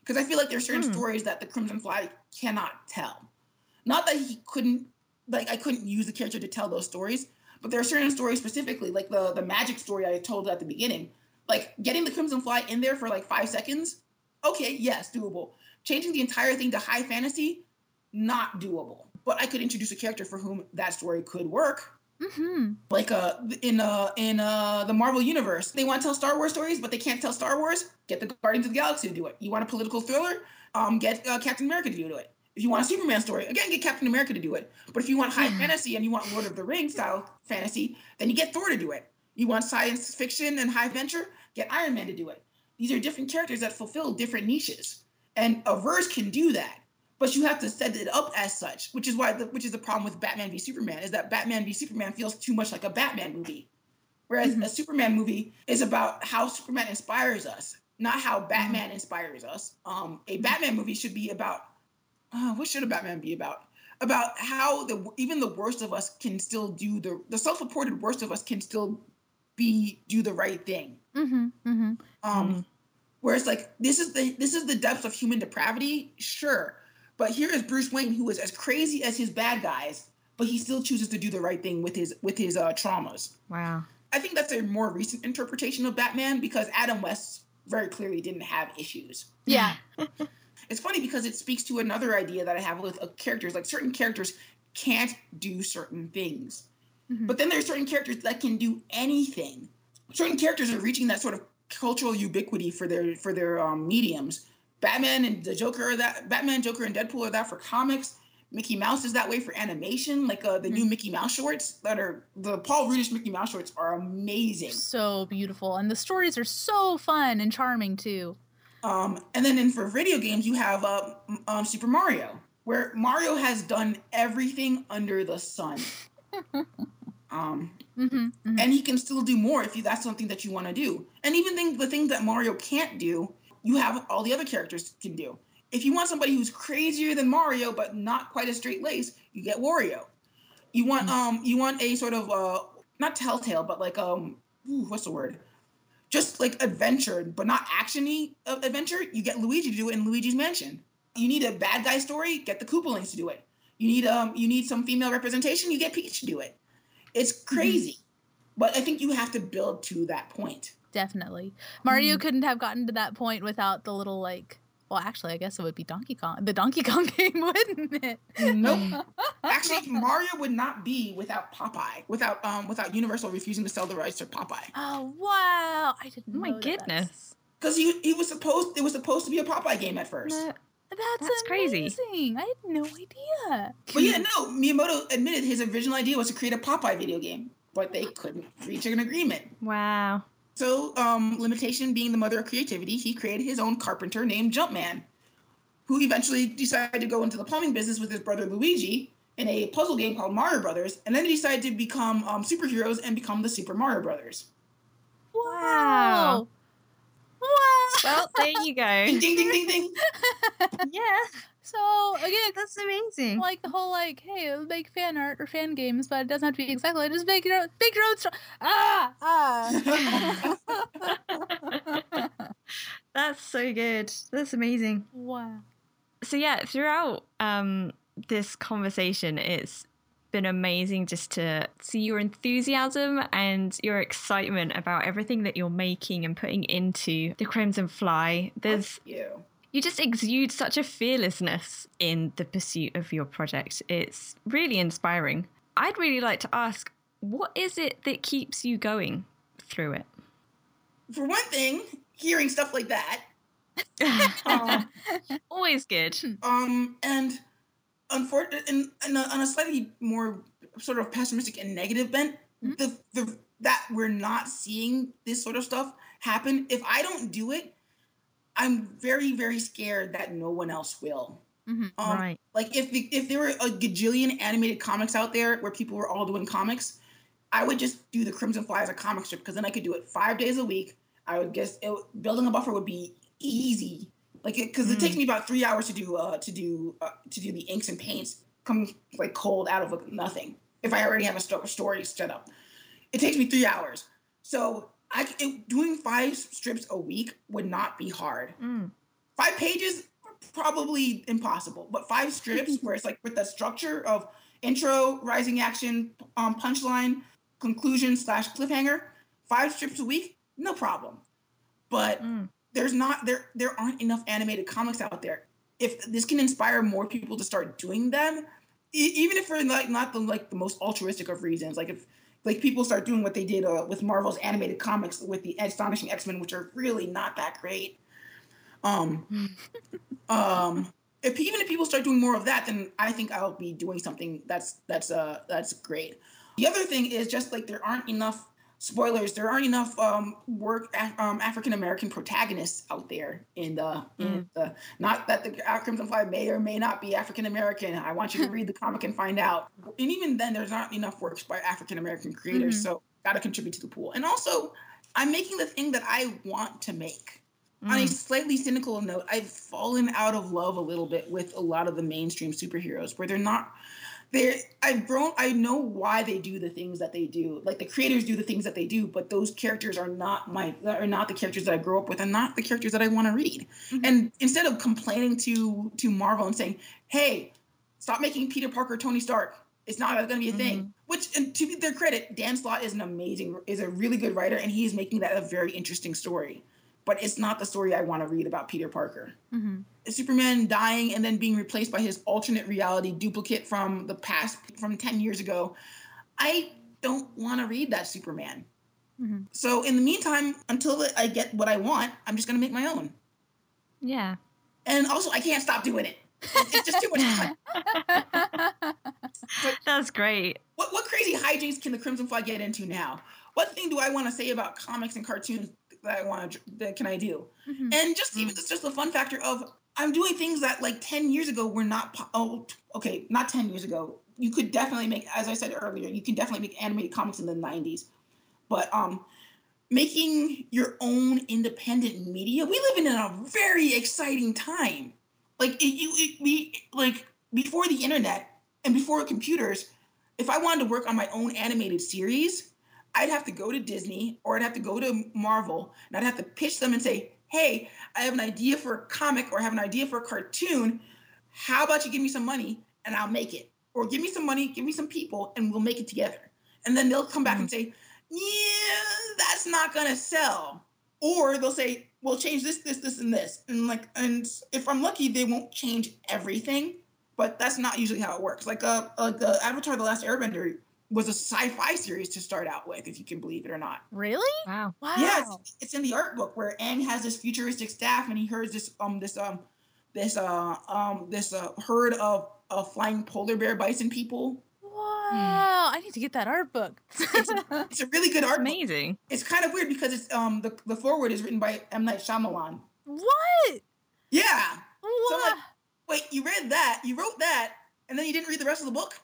Because I feel like there's certain hmm. stories that the Crimson Fly cannot tell. Not that he couldn't, like, I couldn't use the character to tell those stories, but there are certain stories specifically, like the, the magic story I told at the beginning. Like, getting the Crimson Fly in there for like five seconds, okay, yes, doable. Changing the entire thing to high fantasy, not doable. But I could introduce a character for whom that story could work Mm-hmm. Like uh in uh in uh the Marvel universe, they want to tell Star Wars stories, but they can't tell Star Wars. Get the Guardians of the Galaxy to do it. You want a political thriller? Um, get uh, Captain America to do it. If you want a Superman story, again, get Captain America to do it. But if you want high fantasy and you want Lord of the Rings style fantasy, then you get Thor to do it. You want science fiction and high adventure, get Iron Man to do it. These are different characters that fulfill different niches, and a verse can do that but you have to set it up as such, which is why the, which is the problem with Batman v Superman is that Batman v Superman feels too much like a Batman movie, whereas mm-hmm. a Superman movie is about how Superman inspires us, not how mm-hmm. Batman mm-hmm. inspires us. Um, a Batman movie should be about uh, what should a Batman be about? About how the even the worst of us can still do the the self-reported worst of us can still be do the right thing. Mm-hmm. mm-hmm. Um, mm-hmm. whereas like this is the this is the depth of human depravity, sure but here is Bruce Wayne, who is as crazy as his bad guys, but he still chooses to do the right thing with his with his uh, traumas. Wow. I think that's a more recent interpretation of Batman because Adam West very clearly didn't have issues. Yeah. it's funny because it speaks to another idea that I have with uh, characters. Like certain characters can't do certain things, mm-hmm. but then there's certain characters that can do anything. Certain characters are reaching that sort of cultural ubiquity for their for their um, mediums Batman and the Joker are that Batman, Joker, and Deadpool are that for comics. Mickey Mouse is that way for animation, like uh, the new mm-hmm. Mickey Mouse shorts that are the Paul Rudish Mickey Mouse shorts are amazing. So beautiful, and the stories are so fun and charming too. Um, and then in for video games, you have uh, um, Super Mario. where Mario has done everything under the sun. um, Mhm, mhm. and he can still do more if you, that's something that you want to do. And even think the things that Mario can't do, you have all the other characters can do. If you want somebody who's crazier than Mario but not quite as straight laced, you get Wario. You want um you want a sort of uh not telltale but like um ooh, what's the word? Just like adventure but not actiony uh, adventure. You get Luigi to do it in Luigi's Mansion. You need a bad guy story, get the Koopalings to do it. You need um you need some female representation, you get Peach to do it. It's crazy. But I think you have to build to that point. Definitely. Mario Mm-hmm. couldn't have gotten to that point without the little like well actually I guess it would be Donkey Kong the Donkey Kong game, wouldn't it? Nope. Actually, Mario would not be without Popeye, without um, without Universal refusing to sell the rights to Popeye, Oh wow. I didn't Oh my know goodness. because he he was supposed it was supposed to be a Popeye game at first. No, That's, That's crazy. I had no idea. But yeah, no, Miyamoto admitted his original idea was to create a Popeye video game, but they couldn't reach an agreement. Wow. So, um, limitation being the mother of creativity, he created his own carpenter named Jumpman, who eventually decided to go into the plumbing business with his brother Luigi in a puzzle game called Mario Brothers, and then they decided to become um, superheroes and become the Super Mario Brothers. Wow. Wow. Well, there you go. ding ding ding ding. yeah, so again, that's amazing. like the whole like, hey, make fan art or fan games, but it doesn't have to be exactly. Like, Just make your own, make your own. Sto- ah, ah. That's so good. That's amazing. wow. So yeah, throughout um this conversation, it's been amazing just to see your enthusiasm and your excitement about everything that you're making and putting into the Crimson Fly. There's you. You just exude such a fearlessness in the pursuit of your project. It's really inspiring. I'd really like to ask, what is it that keeps you going through it? For one thing, hearing stuff like that, um, Always good. um, and unfortunately, and on a slightly more sort of pessimistic and negative bent, Mhm. the the that we're not seeing this sort of stuff happen. If I don't do it, I'm very very scared that no one else will. Mhm. Um, right. Like if the, if there were a gajillion animated comics out there where people were all doing comics, I would just do the Crimson Fly as a comic strip because then I could do it five days a week. I would guess it, building a buffer would be easy, like because it, Mm. takes me about three hours to do uh, to do uh, to do the inks and paints come like cold out of nothing. If I already have a sto- story set up, it takes me three hours. So I it, doing five strips a week would not be hard Mm. five pages probably impossible but five strips where it's like with the structure of intro rising action um, punchline conclusion slash cliffhanger five strips a week no problem but Mm. there's not there there aren't enough animated comics out there if this can inspire more people to start doing them e- even if for like not the like the most altruistic of reasons like if like people start doing what they did uh, with marvel's animated comics with the astonishing x-men which are really not that great. Um um if even if people start doing more of that then i think i'll be doing something that's that's uh that's great. The other thing is just like there aren't enough spoilers there aren't enough um work um, african american protagonists out there in the in the not that the crimson fly may or may not be african american i want you to read the comic and find out. And even then there's not enough works by african american creators Mhm. so gotta contribute to the pool. And also i'm making the thing that i want to make. On a Mm. slightly cynical note, I've fallen out of love a little bit with a lot of the mainstream superheroes where they're not they're I've grown I know why they do the things that they do. Like the creators do the things that they do, but those characters are not my are not the characters that I grew up with and not the characters that I want to read. Mhm. And instead of complaining to to Marvel and saying, "Hey, stop making Peter Parker Tony Stark. It's not going to be a thing." Which and to their credit, Dan Slott is an amazing is a really good writer and he is making that a very interesting story but it's not the story I want to read about Peter Parker. Mhm. Superman dying and then being replaced by his alternate reality duplicate from the past, from 10 years ago. I don't want to read that Superman. Mhm. So, in the meantime, until I get what I want, I'm just going to make my own. Yeah. And also, I can't stop doing it. It's just too much fun. That's great. What, what crazy hijinks can the Crimson Fly get into now? What thing do I want to say about comics and cartoons that I want to that can I do? Mhm. And just even it's just the fun factor of I'm doing things that like 10 years ago were not. Oh, okay, not 10 years ago. You could definitely make, as I said earlier, you can definitely make animated comics in the 90s. But um, making your own independent media, we live in a very exciting time. Like it, you, it, we like before the internet and before computers, if I wanted to work on my own animated series, I'd have to go to Disney or I'd have to go to Marvel and I'd have to pitch them and say, hey, I have an idea for a comic or I have an idea for a cartoon. How about you give me some money and I'll make it? Or give me some money, give me some people, and we'll make it together. And then they'll come back mm-hmm. and say, yeah, that's not going to sell. Or they'll say, we'll change this, this, this, and this. And like, and if I'm lucky, they won't change everything, but that's not usually how it works. Like, uh, uh the Avatar: The Last Airbender was a sci-fi series to start out with, if you can believe it or not. Really? Wow. Wow. Yeah, it's, it's in the art book where Aang has this futuristic staff, and he hears this um this um this uh um this uh herd of of flying polar bear bison people. Wow! I need to get that art book. it's, a, it's, a, really good art. Amazing. Book. It's kind of weird because it's um the the forward is written by M Night Shyamalan. What? Yeah. What? So I'm like, wait, you read that? You wrote that, and then you didn't read the rest of the book?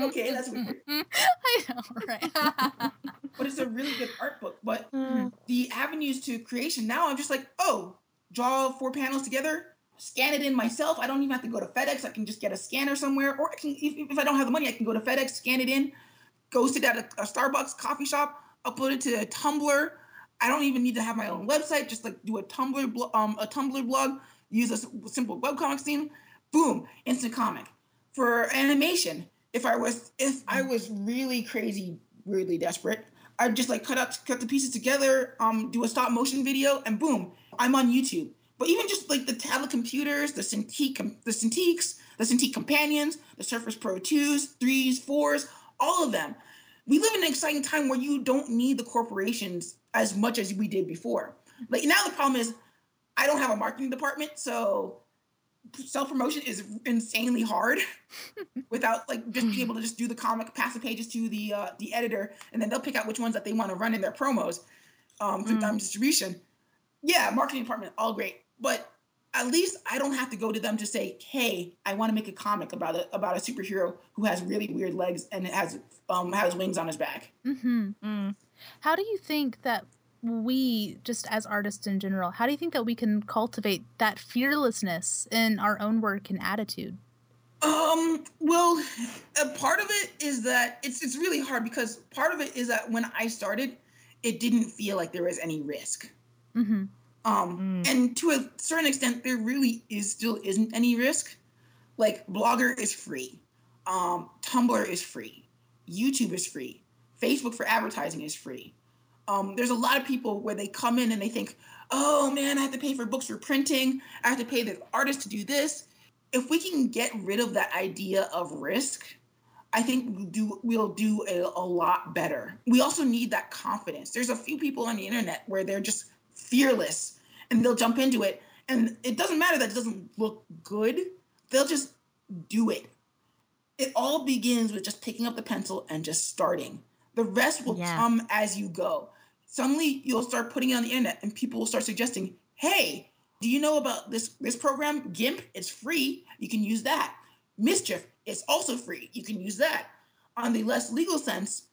Okay, that's weird. I know, right? but it's a really good art book. But mm. the avenues to creation now, I'm just like, oh, draw four panels together, scan it in myself. I don't even have to go to FedEx. I can just get a scanner somewhere, or I can, if, if I don't have the money, I can go to FedEx, scan it in, go sit at a, a Starbucks coffee shop, upload it to a Tumblr. I don't even need to have my own website. Just like do a Tumblr, blo- um, a Tumblr blog, use a simple webcomic theme, boom, instant comic for animation. If I was if I was really crazy, weirdly desperate, I'd just like cut out cut the pieces together, um, do a stop motion video, and boom, I'm on YouTube. But even just like the tablet computers, the Cintiq, the Cintiqs, the Cintiq companions, the Surface Pro 2s, 3s, 4s, all of them. We live in an exciting time where you don't need the corporations as much as we did before. Like now the problem is I don't have a marketing department, so self promotion is insanely hard without like just being able to just do the comic, pass the pages to the uh, the editor, and then they'll pick out which ones that they want to run in their promos um, through mm. distribution. Yeah, marketing department, all great, but at least I don't have to go to them to say, "Hey, I want to make a comic about a about a superhero who has really weird legs and has um has wings on his back." Mm-hmm. Mm. How do you think that we just as artists in general how do you think that we can cultivate that fearlessness in our own work and attitude? Um well a part of it is that it's it's really hard because part of it is that when i started it didn't feel like there was any risk. Mm-hmm. um mm. and to a certain extent there really is still isn't any risk. Like blogger is free. Um tumblr is free. Youtube is free. Facebook for advertising is free um, there's a lot of people where they come in and they think, oh man, I have to pay for books for printing. I have to pay the artist to do this. If we can get rid of that idea of risk, I think we'll do, we'll do a, a lot better. We also need that confidence. There's a few people on the internet where they're just fearless and they'll jump into it. And it doesn't matter that it doesn't look good, they'll just do it. It all begins with just picking up the pencil and just starting. The rest will yeah. come as you go suddenly you'll start putting it on the internet and people will start suggesting, hey, do you know about this this program GIMP? It's free. You can use that. Mischief is also free. You can use that. On the less legal sense,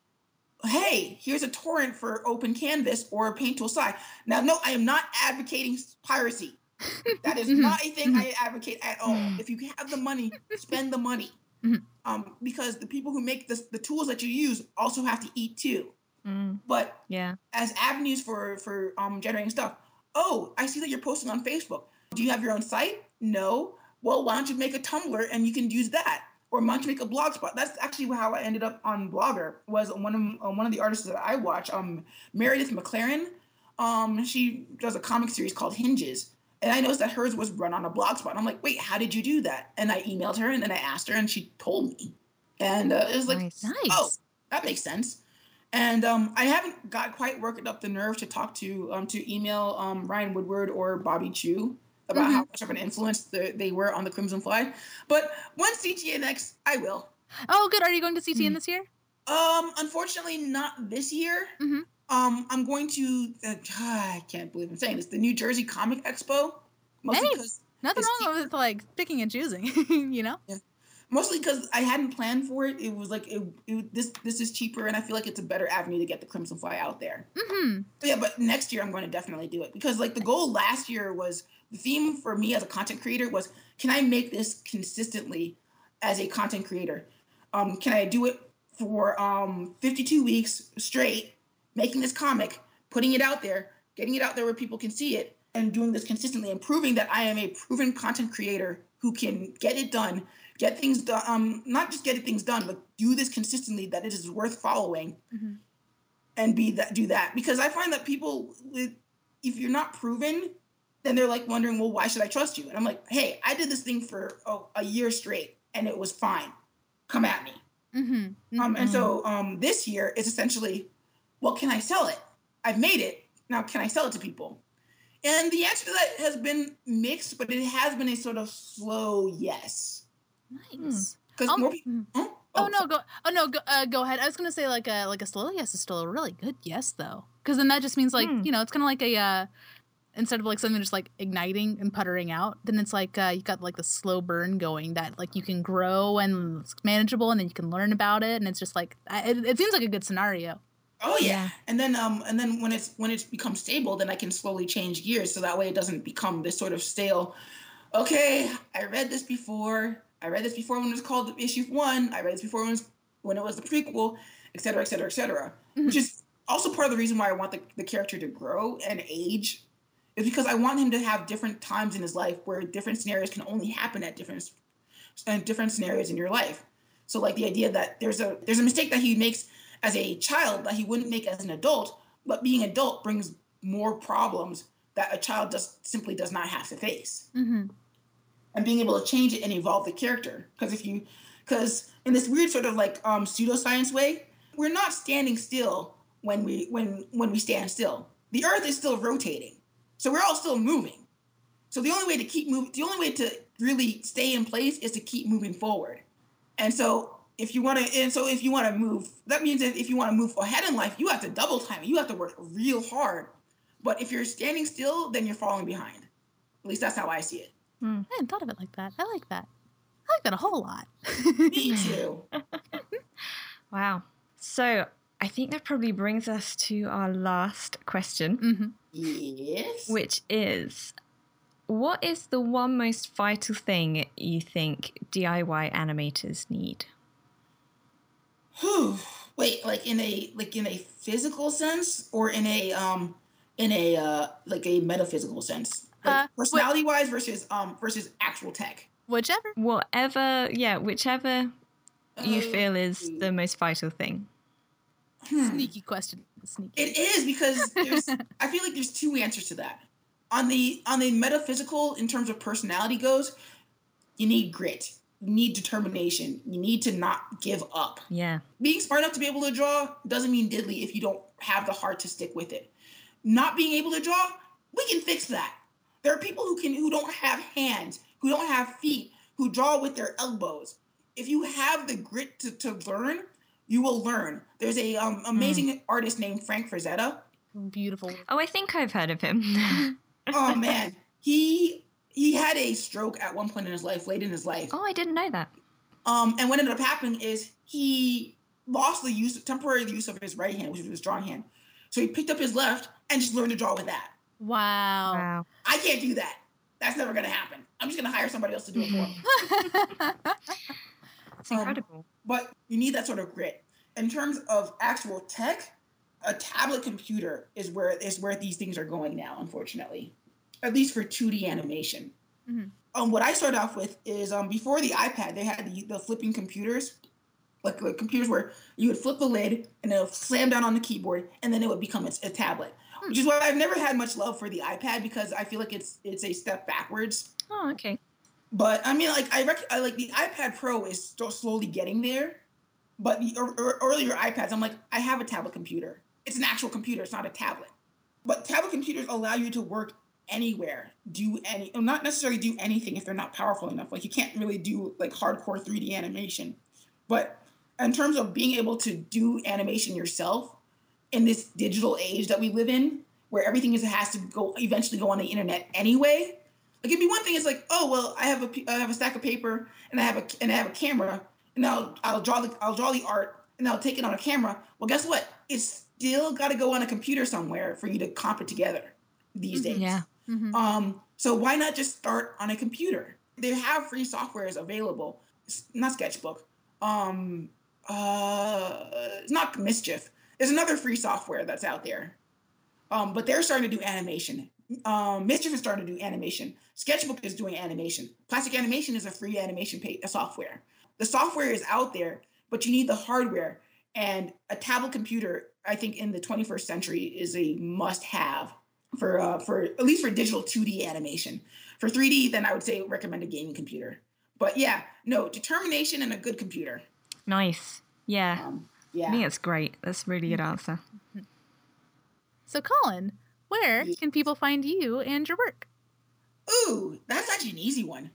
hey, here's a torrent for Open Canvas or Paint Tool SAI. Now, no, I am not advocating piracy. That is not a thing I advocate at all. If you have the money, spend the money. Um, because the people who make this, the tools that you use also have to eat too. Mm. But yeah, as avenues for for um generating stuff. Oh, I see that you're posting on Facebook. Do you have your own site? No. Well, why don't you make a Tumblr and you can use that? Or why don't you make a blog spot? That's actually how I ended up on Blogger. Was one of uh, one of the artists that I watch, um, Meredith McClaren. Um, she does a comic series called Hinges, and I noticed that hers was run on a blog spot. I'm like, wait, how did you do that? And I emailed her, and then I asked her, and she told me. And uh, it was like, nice. oh, that makes sense. And um, I haven't got quite worked up the nerve to talk to um, to email um, Ryan Woodward or Bobby Chiu about mm-hmm. how much of an influence the, they were on the Crimson Fly. But once CTN next, I will. Oh, good. Are you going to CTN mm-hmm. this year? Um, unfortunately, not this year. Mm-hmm. Um, I'm going to. Uh, I can't believe I'm saying this. The New Jersey Comic Expo Mostly Hey. Nothing wrong with like picking and choosing, you know? Mostly because I hadn't planned for it. It was like it, it, this this is cheaper, and I feel like it's a better avenue to get the Crimson Fly out there. Mm-hmm. Yeah, but next year I'm going to definitely do it because like the goal last year was the theme for me as a content creator was can I make this consistently as a content creator? Um, can I do it for um 52 weeks straight, making this comic, putting it out there, getting it out there where people can see it, and doing this consistently and proving that I am a proven content creator who can get it done, get things done, um, not just get things done, but do this consistently that it is worth following Mhm. and be that do that because I find that people if you're not proven, then they're like wondering, well, why should I trust you? And I'm like, hey, I did this thing for oh, a year straight and it was fine. Come at me. Mm-hmm. Um, and so um, this year is essentially, well, can I sell it? I've made it. Now, can I sell it to people? And the answer to that has been mixed, but it has been a sort of slow yes. Nice. Because Um, more people. mm. Huh? Oh, no, go. Oh no, go. Uh, go ahead. I was gonna say like a like a slow yes is still a really good yes though, because then that just means like Hmm. you know it's kind of like a uh, instead of like something just like igniting and puttering out, then it's like uh, you got like the slow burn going that like you can grow and it's manageable, and then you can learn about it, and it's just like it, it seems like a good scenario. Oh yeah. Yeah. And then um and then when it's when it's become stable, then I can slowly change gears so that way it doesn't become this sort of stale. Okay, I read this before. I read this before when it was called issue one. I read this before when it was, when it was the prequel, et cetera, et cetera, et cetera. Mhm. Which is also part of the reason why I want the, the character to grow and age, is because I want him to have different times in his life where different scenarios can only happen at different and different scenarios in your life. So like the idea that there's a there's a mistake that he makes as a child that he wouldn't make as an adult, but being adult brings more problems that a child just simply does not have to face. Mm-hmm. And being able to change it and evolve the character. Because if you because in this weird sort of like um pseudoscience way, we're not standing still when we when when we stand still. The earth is still rotating. So we're all still moving. So the only way to keep moving the only way to really stay in place is to keep moving forward. And so if you want to and so if you want to move that means that if you want to move ahead in life you have to double time you have to work real hard but if you're standing still then you're falling behind at least that's how i see it I hadn't thought of it like that. I like that. I like that a whole lot. me too Wow. So I think that probably brings us to our last question, hmm yes which is what is the one most vital thing you think DIY animators need? Whew. wait like in a like in a physical sense or in a um in a uh like a metaphysical sense like Uh, wait. personality wise versus um versus actual tech Whichever. Whatever, yeah, whichever you Uh, feel is the most vital thing. hmm. Sneaky question. Sneaky. It is because there's I feel like there's two answers to that. On the on the metaphysical in terms of personality goes, you need grit. You need determination. You need to not give up. Yeah. Being smart enough to be able to draw doesn't mean diddly if you don't have the heart to stick with it. Not being able to draw, we can fix that. There are people who can who don't have hands, who don't have feet, who draw with their elbows. If you have the grit to, to learn, you will learn. There's a um, amazing artist named Frank Frazetta Beautiful. Oh, I think I've heard of him. oh man, he he had a stroke at one point in his life, late in his life. oh, I didn't know that. Um, and what ended up happening is he lost the use, temporary use of his right hand, which was his drawing hand. So he picked up his left and just learned to draw with that. Wow. Wow. I can't do that. That's never gonna happen. I'm just gonna hire somebody else to do it for me. It's Um, incredible. But you need that sort of grit. In terms of actual tech, a tablet computer is where is where these things are going now, unfortunately. At least for 2D animation. Mhm. Um, what I started off with is um, before the iPad, they had the, the flipping computers, like, like computers where you would flip the lid and it would slam down on the keyboard, and then it would become a, a tablet. Which is why I've never had much love for the iPad because I feel like it's it's a step backwards. Oh, okay. But I mean, like I, rec- I like the iPad Pro is still slowly getting there. But the er- er- earlier iPads, I'm like, I have a tablet computer. It's an actual computer. It's not a tablet. But tablet computers allow you to work anywhere, do any, not necessarily do anything if they're not powerful enough. Like you can't really do like hardcore 3D animation. But in terms of being able to do animation yourself in this digital age that we live in, where everything is has to go eventually go on the internet anyway, Like it'd be one thing. It's like, oh well, I have a I have a stack of paper and I have a and I have a camera, and I'll I'll draw the I'll draw the art and I'll take it on a camera. Well, guess what? It's still got to go on a computer somewhere for you to comp it together these Mm-hmm. days. Yeah. Um, so why not just start on a computer? They have free softwares available. It's not Sketchbook. Um, uh, it's not Mischief. There's another free software that's out there. Um, but they're starting to do animation. Um, Mischief is starting to do animation. Sketchbook is doing animation. Plastic Animation is a free animation pa- software. The software is out there, but you need the hardware. And a tablet computer, I think, in the 21st century, is a must-have for uh, for at least for digital 2D animation. For 3D, then I would say recommend a gaming computer. But yeah, no determination and a good computer. Nice. Yeah. Um, I think it's great. That's a really good mm-hmm. answer. So, Collin, where Yeah. can people find you and your work? Ooh, that's actually an easy one.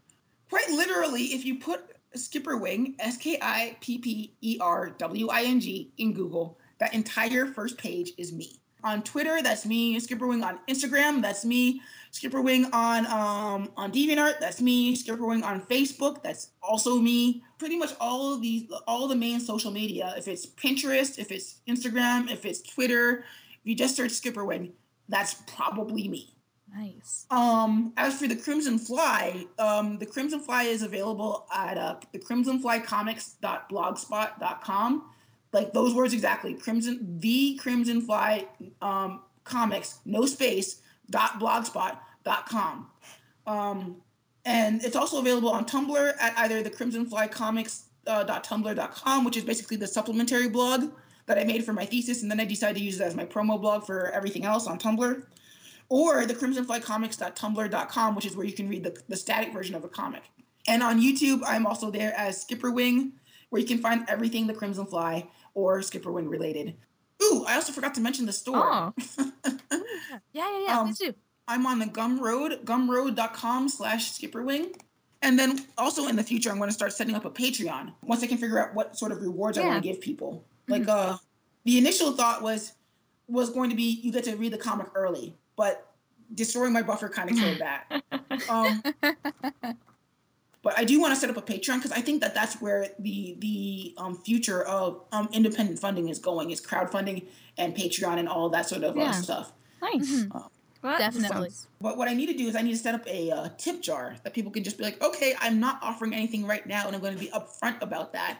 Quite literally, if you put Skipperwing, S K I P P E R W I N G, in Google, that entire first page is me. On Twitter, that's me. Skipperwing on Instagram, that's me. Skipperwing on um, on DeviantArt, that's me. Skipperwing on Facebook, that's also me. Pretty much all of these, all the main social media. If it's Pinterest, if it's Instagram, if it's Twitter, if you just search Skipperwing, that's probably me. Nice. Um, as for the Crimson Fly, um, the Crimson Fly is available at uh, the crimsonflycomics.blogspot.com. Like those words exactly. Crimson, the Crimson Fly um, comics, no space, dot blogspot.com. Um, and it's also available on Tumblr at either the Crimson Fly Comics uh, which is basically the supplementary blog that I made for my thesis, and then I decided to use it as my promo blog for everything else on Tumblr or the crimsonflycomics.tumblr.com, which is where you can read the, the static version of a comic. And on YouTube, I'm also there as Skipperwing, where you can find everything the Crimson Fly or Skipperwing related. Ooh, I also forgot to mention the store. Oh, Yeah, yeah, yeah. Um, please do. I'm on the Gumroad, gumroad.com slash skipperwing. And then also in the future, I'm going to start setting up a Patreon once I can figure out what sort of rewards I want to give people. Like, uh, the initial thought was was going to be you get to read the comic early, but destroying my buffer kind of killed that. um, but I do want to set up a Patreon because I think that that's where the the um, future of um, independent funding is going is crowdfunding and Patreon and all that sort of uh, stuff. nice. Mhm. Well, Definitely. sounds- But what I need to do is I need to set up a uh, tip jar that people can just be like, okay, I'm not offering anything right now, and I'm going to be upfront about that.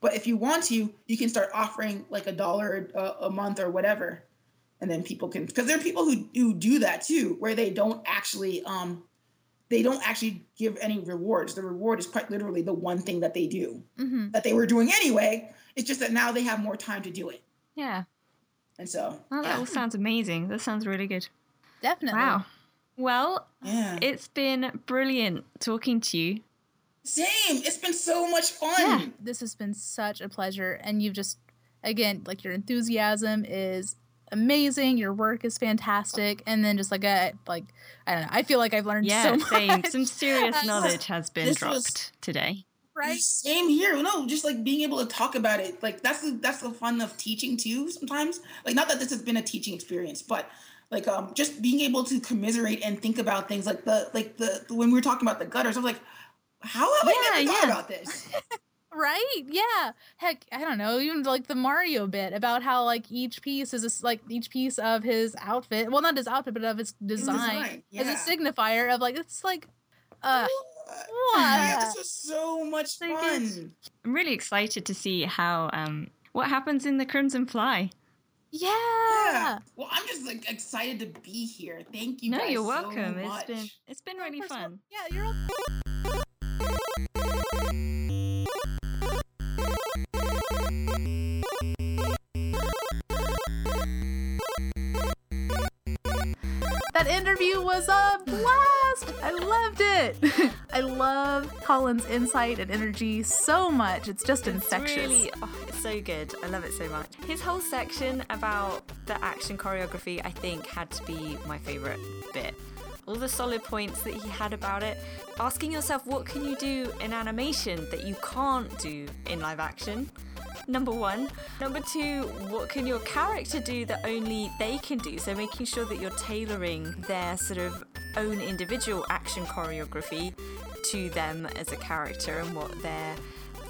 But if you want to, you can start offering like a dollar a, a month or whatever, and then people can because there are people who who do that too, where they don't actually um they don't actually give any rewards. The reward is quite literally the one thing that they do hmm that they were doing anyway. It's just that now they have more time to do it, yeah. and so Well, that yeah. all sounds amazing. That sounds really good. Definitely. Wow. Well, yeah. it's been brilliant talking to you. Same. It's been so much fun. Yeah, this has been such a pleasure. And you've just, again, like your enthusiasm is amazing. Your work is fantastic. And then just like a, like, I don't know, I feel like I've learned Yeah, so much. same. Some serious Uh, knowledge has been this dropped was- today. right? Same here. No, just like being able to talk about it. Like that's the that's the fun of teaching too. Sometimes, like not that this has been a teaching experience, but like um just being able to commiserate and think about things like the like the when we were talking about the gutters. I was like, how have I never thought yeah. about this? Right? Yeah. Heck, I don't know. Even like the Mario bit about how like each piece is a s like each piece of his outfit. Well, not his outfit, but of his design, design, as a signifier of like it's like, uh, yeah, what? this was so much So fun. I'm really excited to see how um what happens in the Crimson Fly. yeah. Yeah. Well, I'm just like excited to be here. Thank you. no, guys you're so welcome. it's much. been it's been really Of course, fun. Yeah, you're. All- That interview was a blast. I loved it. I love Collin's insight and energy so much. It's just infectious. It's really, oh, it's so good. I love it so much. His whole section about the action choreography, I think, had to be my favorite bit. All the solid points that he had about it. Asking yourself, what can you do in animation that you can't do in live action? Number one. Number two, what can your character do that only they can do? So making sure that you're tailoring their sort of own individual action choreography to them as a character and what their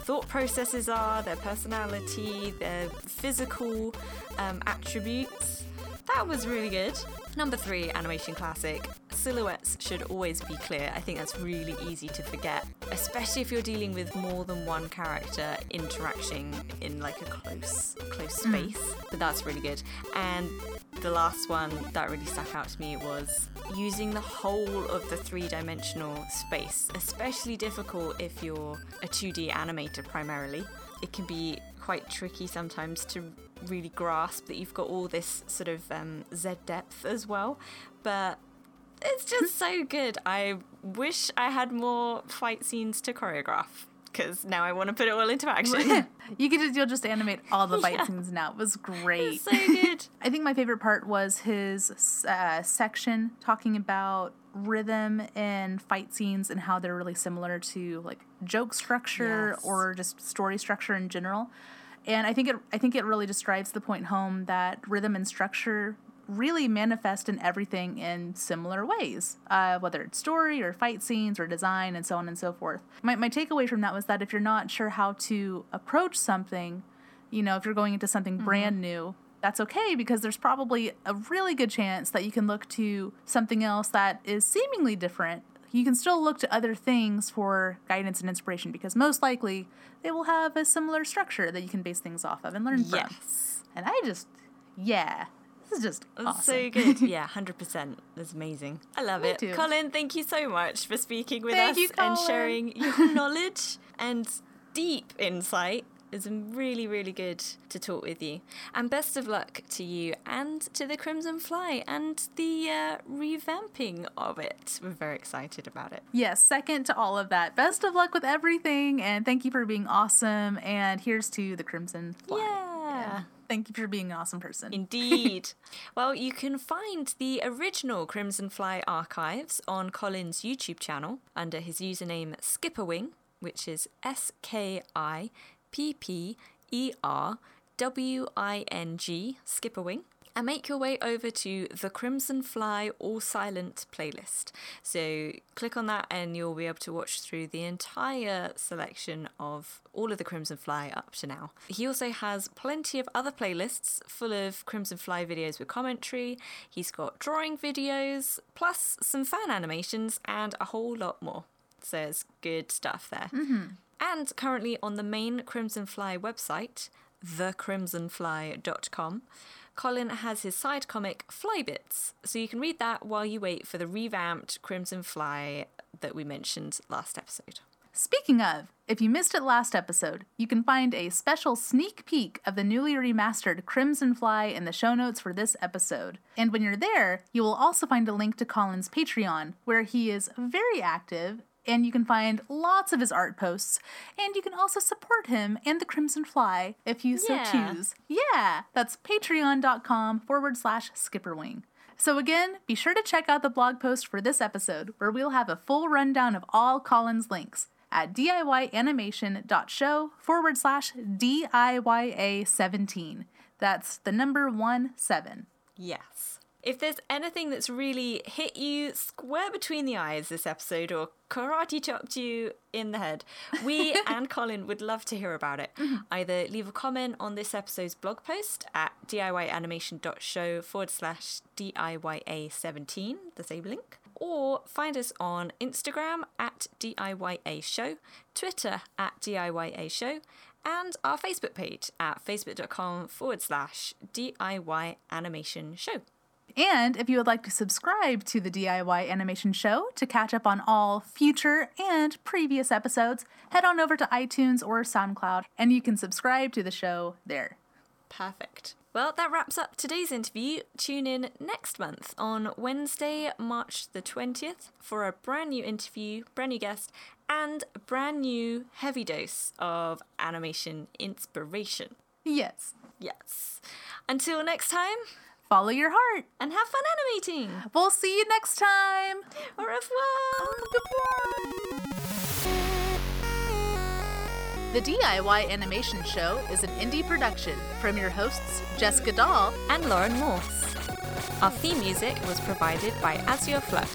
thought processes are, their personality, their physical um, attributes. That was really good. Number three, animation classic. Silhouettes should always be clear. I think that's really easy to forget, especially if you're dealing with more than one character interacting in like a close, close space. Mm. But that's really good. And the last one that really stuck out to me was using the whole of the three dimensional space, especially difficult if you're a 2D animator primarily. It can be quite tricky sometimes to really grasp that you've got all this sort of um, Z depth as well. But it's just so good. I wish I had more fight scenes to choreograph because now I want to put it all into action. you could just, you'll just animate all the fight yeah. scenes now. It was great. So good. I think my favorite part was his uh, section talking about rhythm in fight scenes and how they're really similar to like joke structure yes. or just story structure in general. And I think it I think it really just drives the point home that rhythm and structure really manifest in everything in similar ways, uh, whether it's story or fight scenes or design and so on and so forth. My, my takeaway from that was that if you're not sure how to approach something, you know, if you're going into something mm-hmm. brand new, that's okay because there's probably a really good chance that you can look to something else that is seemingly different. You can still look to other things for guidance and inspiration because most likely they will have a similar structure that you can base things off of and learn yes. from. And I just, yeah, this is just awesome. so good. yeah, hundred percent. That's amazing. I love Me it. Too. Collin, thank you so much for speaking with thank us you, and sharing your knowledge and deep insight. It's really, really good to talk with you. And best of luck to you and to the Crimson Fly and the uh, revamping of it. We're very excited about it. Yes, second to all of that. Best of luck with everything, and thank you for being awesome. And here's to the Crimson Fly. yeah. yeah. Thank you for being an awesome person. Indeed. well, you can find the original Crimson Fly archives on Collin's YouTube channel under his username Skipperwing, which is S K I P P E R W I N G, Skipperwing and make your way over to the Crimson Fly All Silent playlist. So click on that and you'll be able to watch through the entire selection of all of the Crimson Fly up to now. He also has plenty of other playlists full of Crimson Fly videos with commentary. He's got drawing videos, plus some fan animations, and a whole lot more. So it's good stuff there. Mm-hmm. And currently on the main Crimson Fly website, thecrimsonfly.com, Collin has his side comic Flybits, so you can read that while you wait for the revamped Crimson Fly that we mentioned last episode. Speaking of, if you missed it last episode, you can find a special sneak peek of the newly remastered Crimson Fly in the show notes for this episode. And when you're there, you will also find a link to Collin's Patreon, where he is very active and you can find lots of his art posts. And you can also support him and the Crimson Fly if you so yeah. choose. Yeah, that's patreon.com forward slash skipperwing. So, again, be sure to check out the blog post for this episode, where we'll have a full rundown of all Collin's links at diyanimation.show forward slash DIYA17. That's the number one seven. Yes. If there's anything that's really hit you square between the eyes this episode or karate chopped you in the head, we and Collin would love to hear about it. Mm-hmm. Either leave a comment on this episode's blog post at diyanimation.show forward slash DIYA17, the same link, or find us on Instagram at DIYA Show, Twitter at DIYA Show, and our Facebook page at facebook.com forward slash DIY Animation Show. And if you would like to subscribe to the DIY Animation Show to catch up on all future and previous episodes, head on over to iTunes or SoundCloud and you can subscribe to the show there. Perfect. Well, that wraps up today's interview. Tune in next month on Wednesday, March the 20th for a brand new interview, brand new guest, and a brand new heavy dose of animation inspiration. Yes. Yes. Until next time, follow your heart, and have fun animating. We'll see you next time. Au revoir. Goodbye. The DIY Animation Show is an indie production from your hosts, Jessica Doll and Lauren Morse. Our theme music was provided by Azureflux.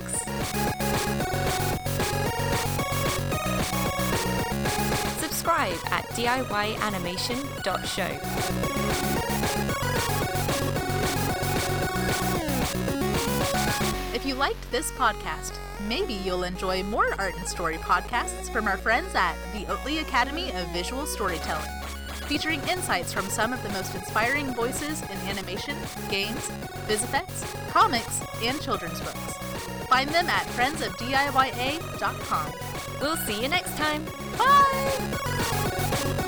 Subscribe at DIYanimation.show. you liked this podcast, maybe you'll enjoy more art and story podcasts from our friends at the Oatley Academy of Visual Storytelling, featuring insights from some of the most inspiring voices in animation, games, biz effects, comics, and children's books. Find them at friendsofdiya.com. We'll see you next time. Bye!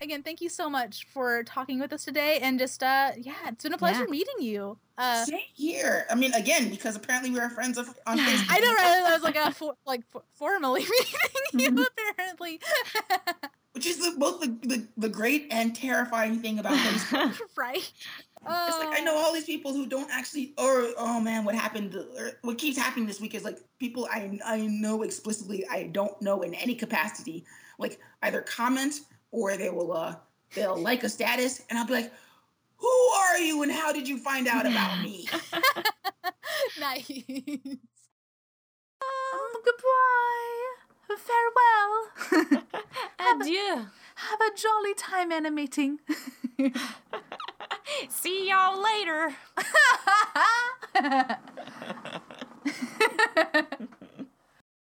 Again, thank you so much for talking with us today, and just uh, yeah, it's been a pleasure Yeah. meeting you. Uh, Same here. I mean, again, because apparently we are friends of, on Facebook. I know, right? I was like, uh, for, like for, formally meeting you, apparently. Which is the, both the, the, the great and terrifying thing about Facebook. right? It's like I know all these people who don't actually, or oh man, what happened? Or what keeps happening this week is like people I I know explicitly I don't know in any capacity, like either comment or they will uh they'll like a status and I'll be like, who are you and how did you find out about me? nice. Um, goodbye. Farewell. Adieu. Have a jolly time animating. See y'all later.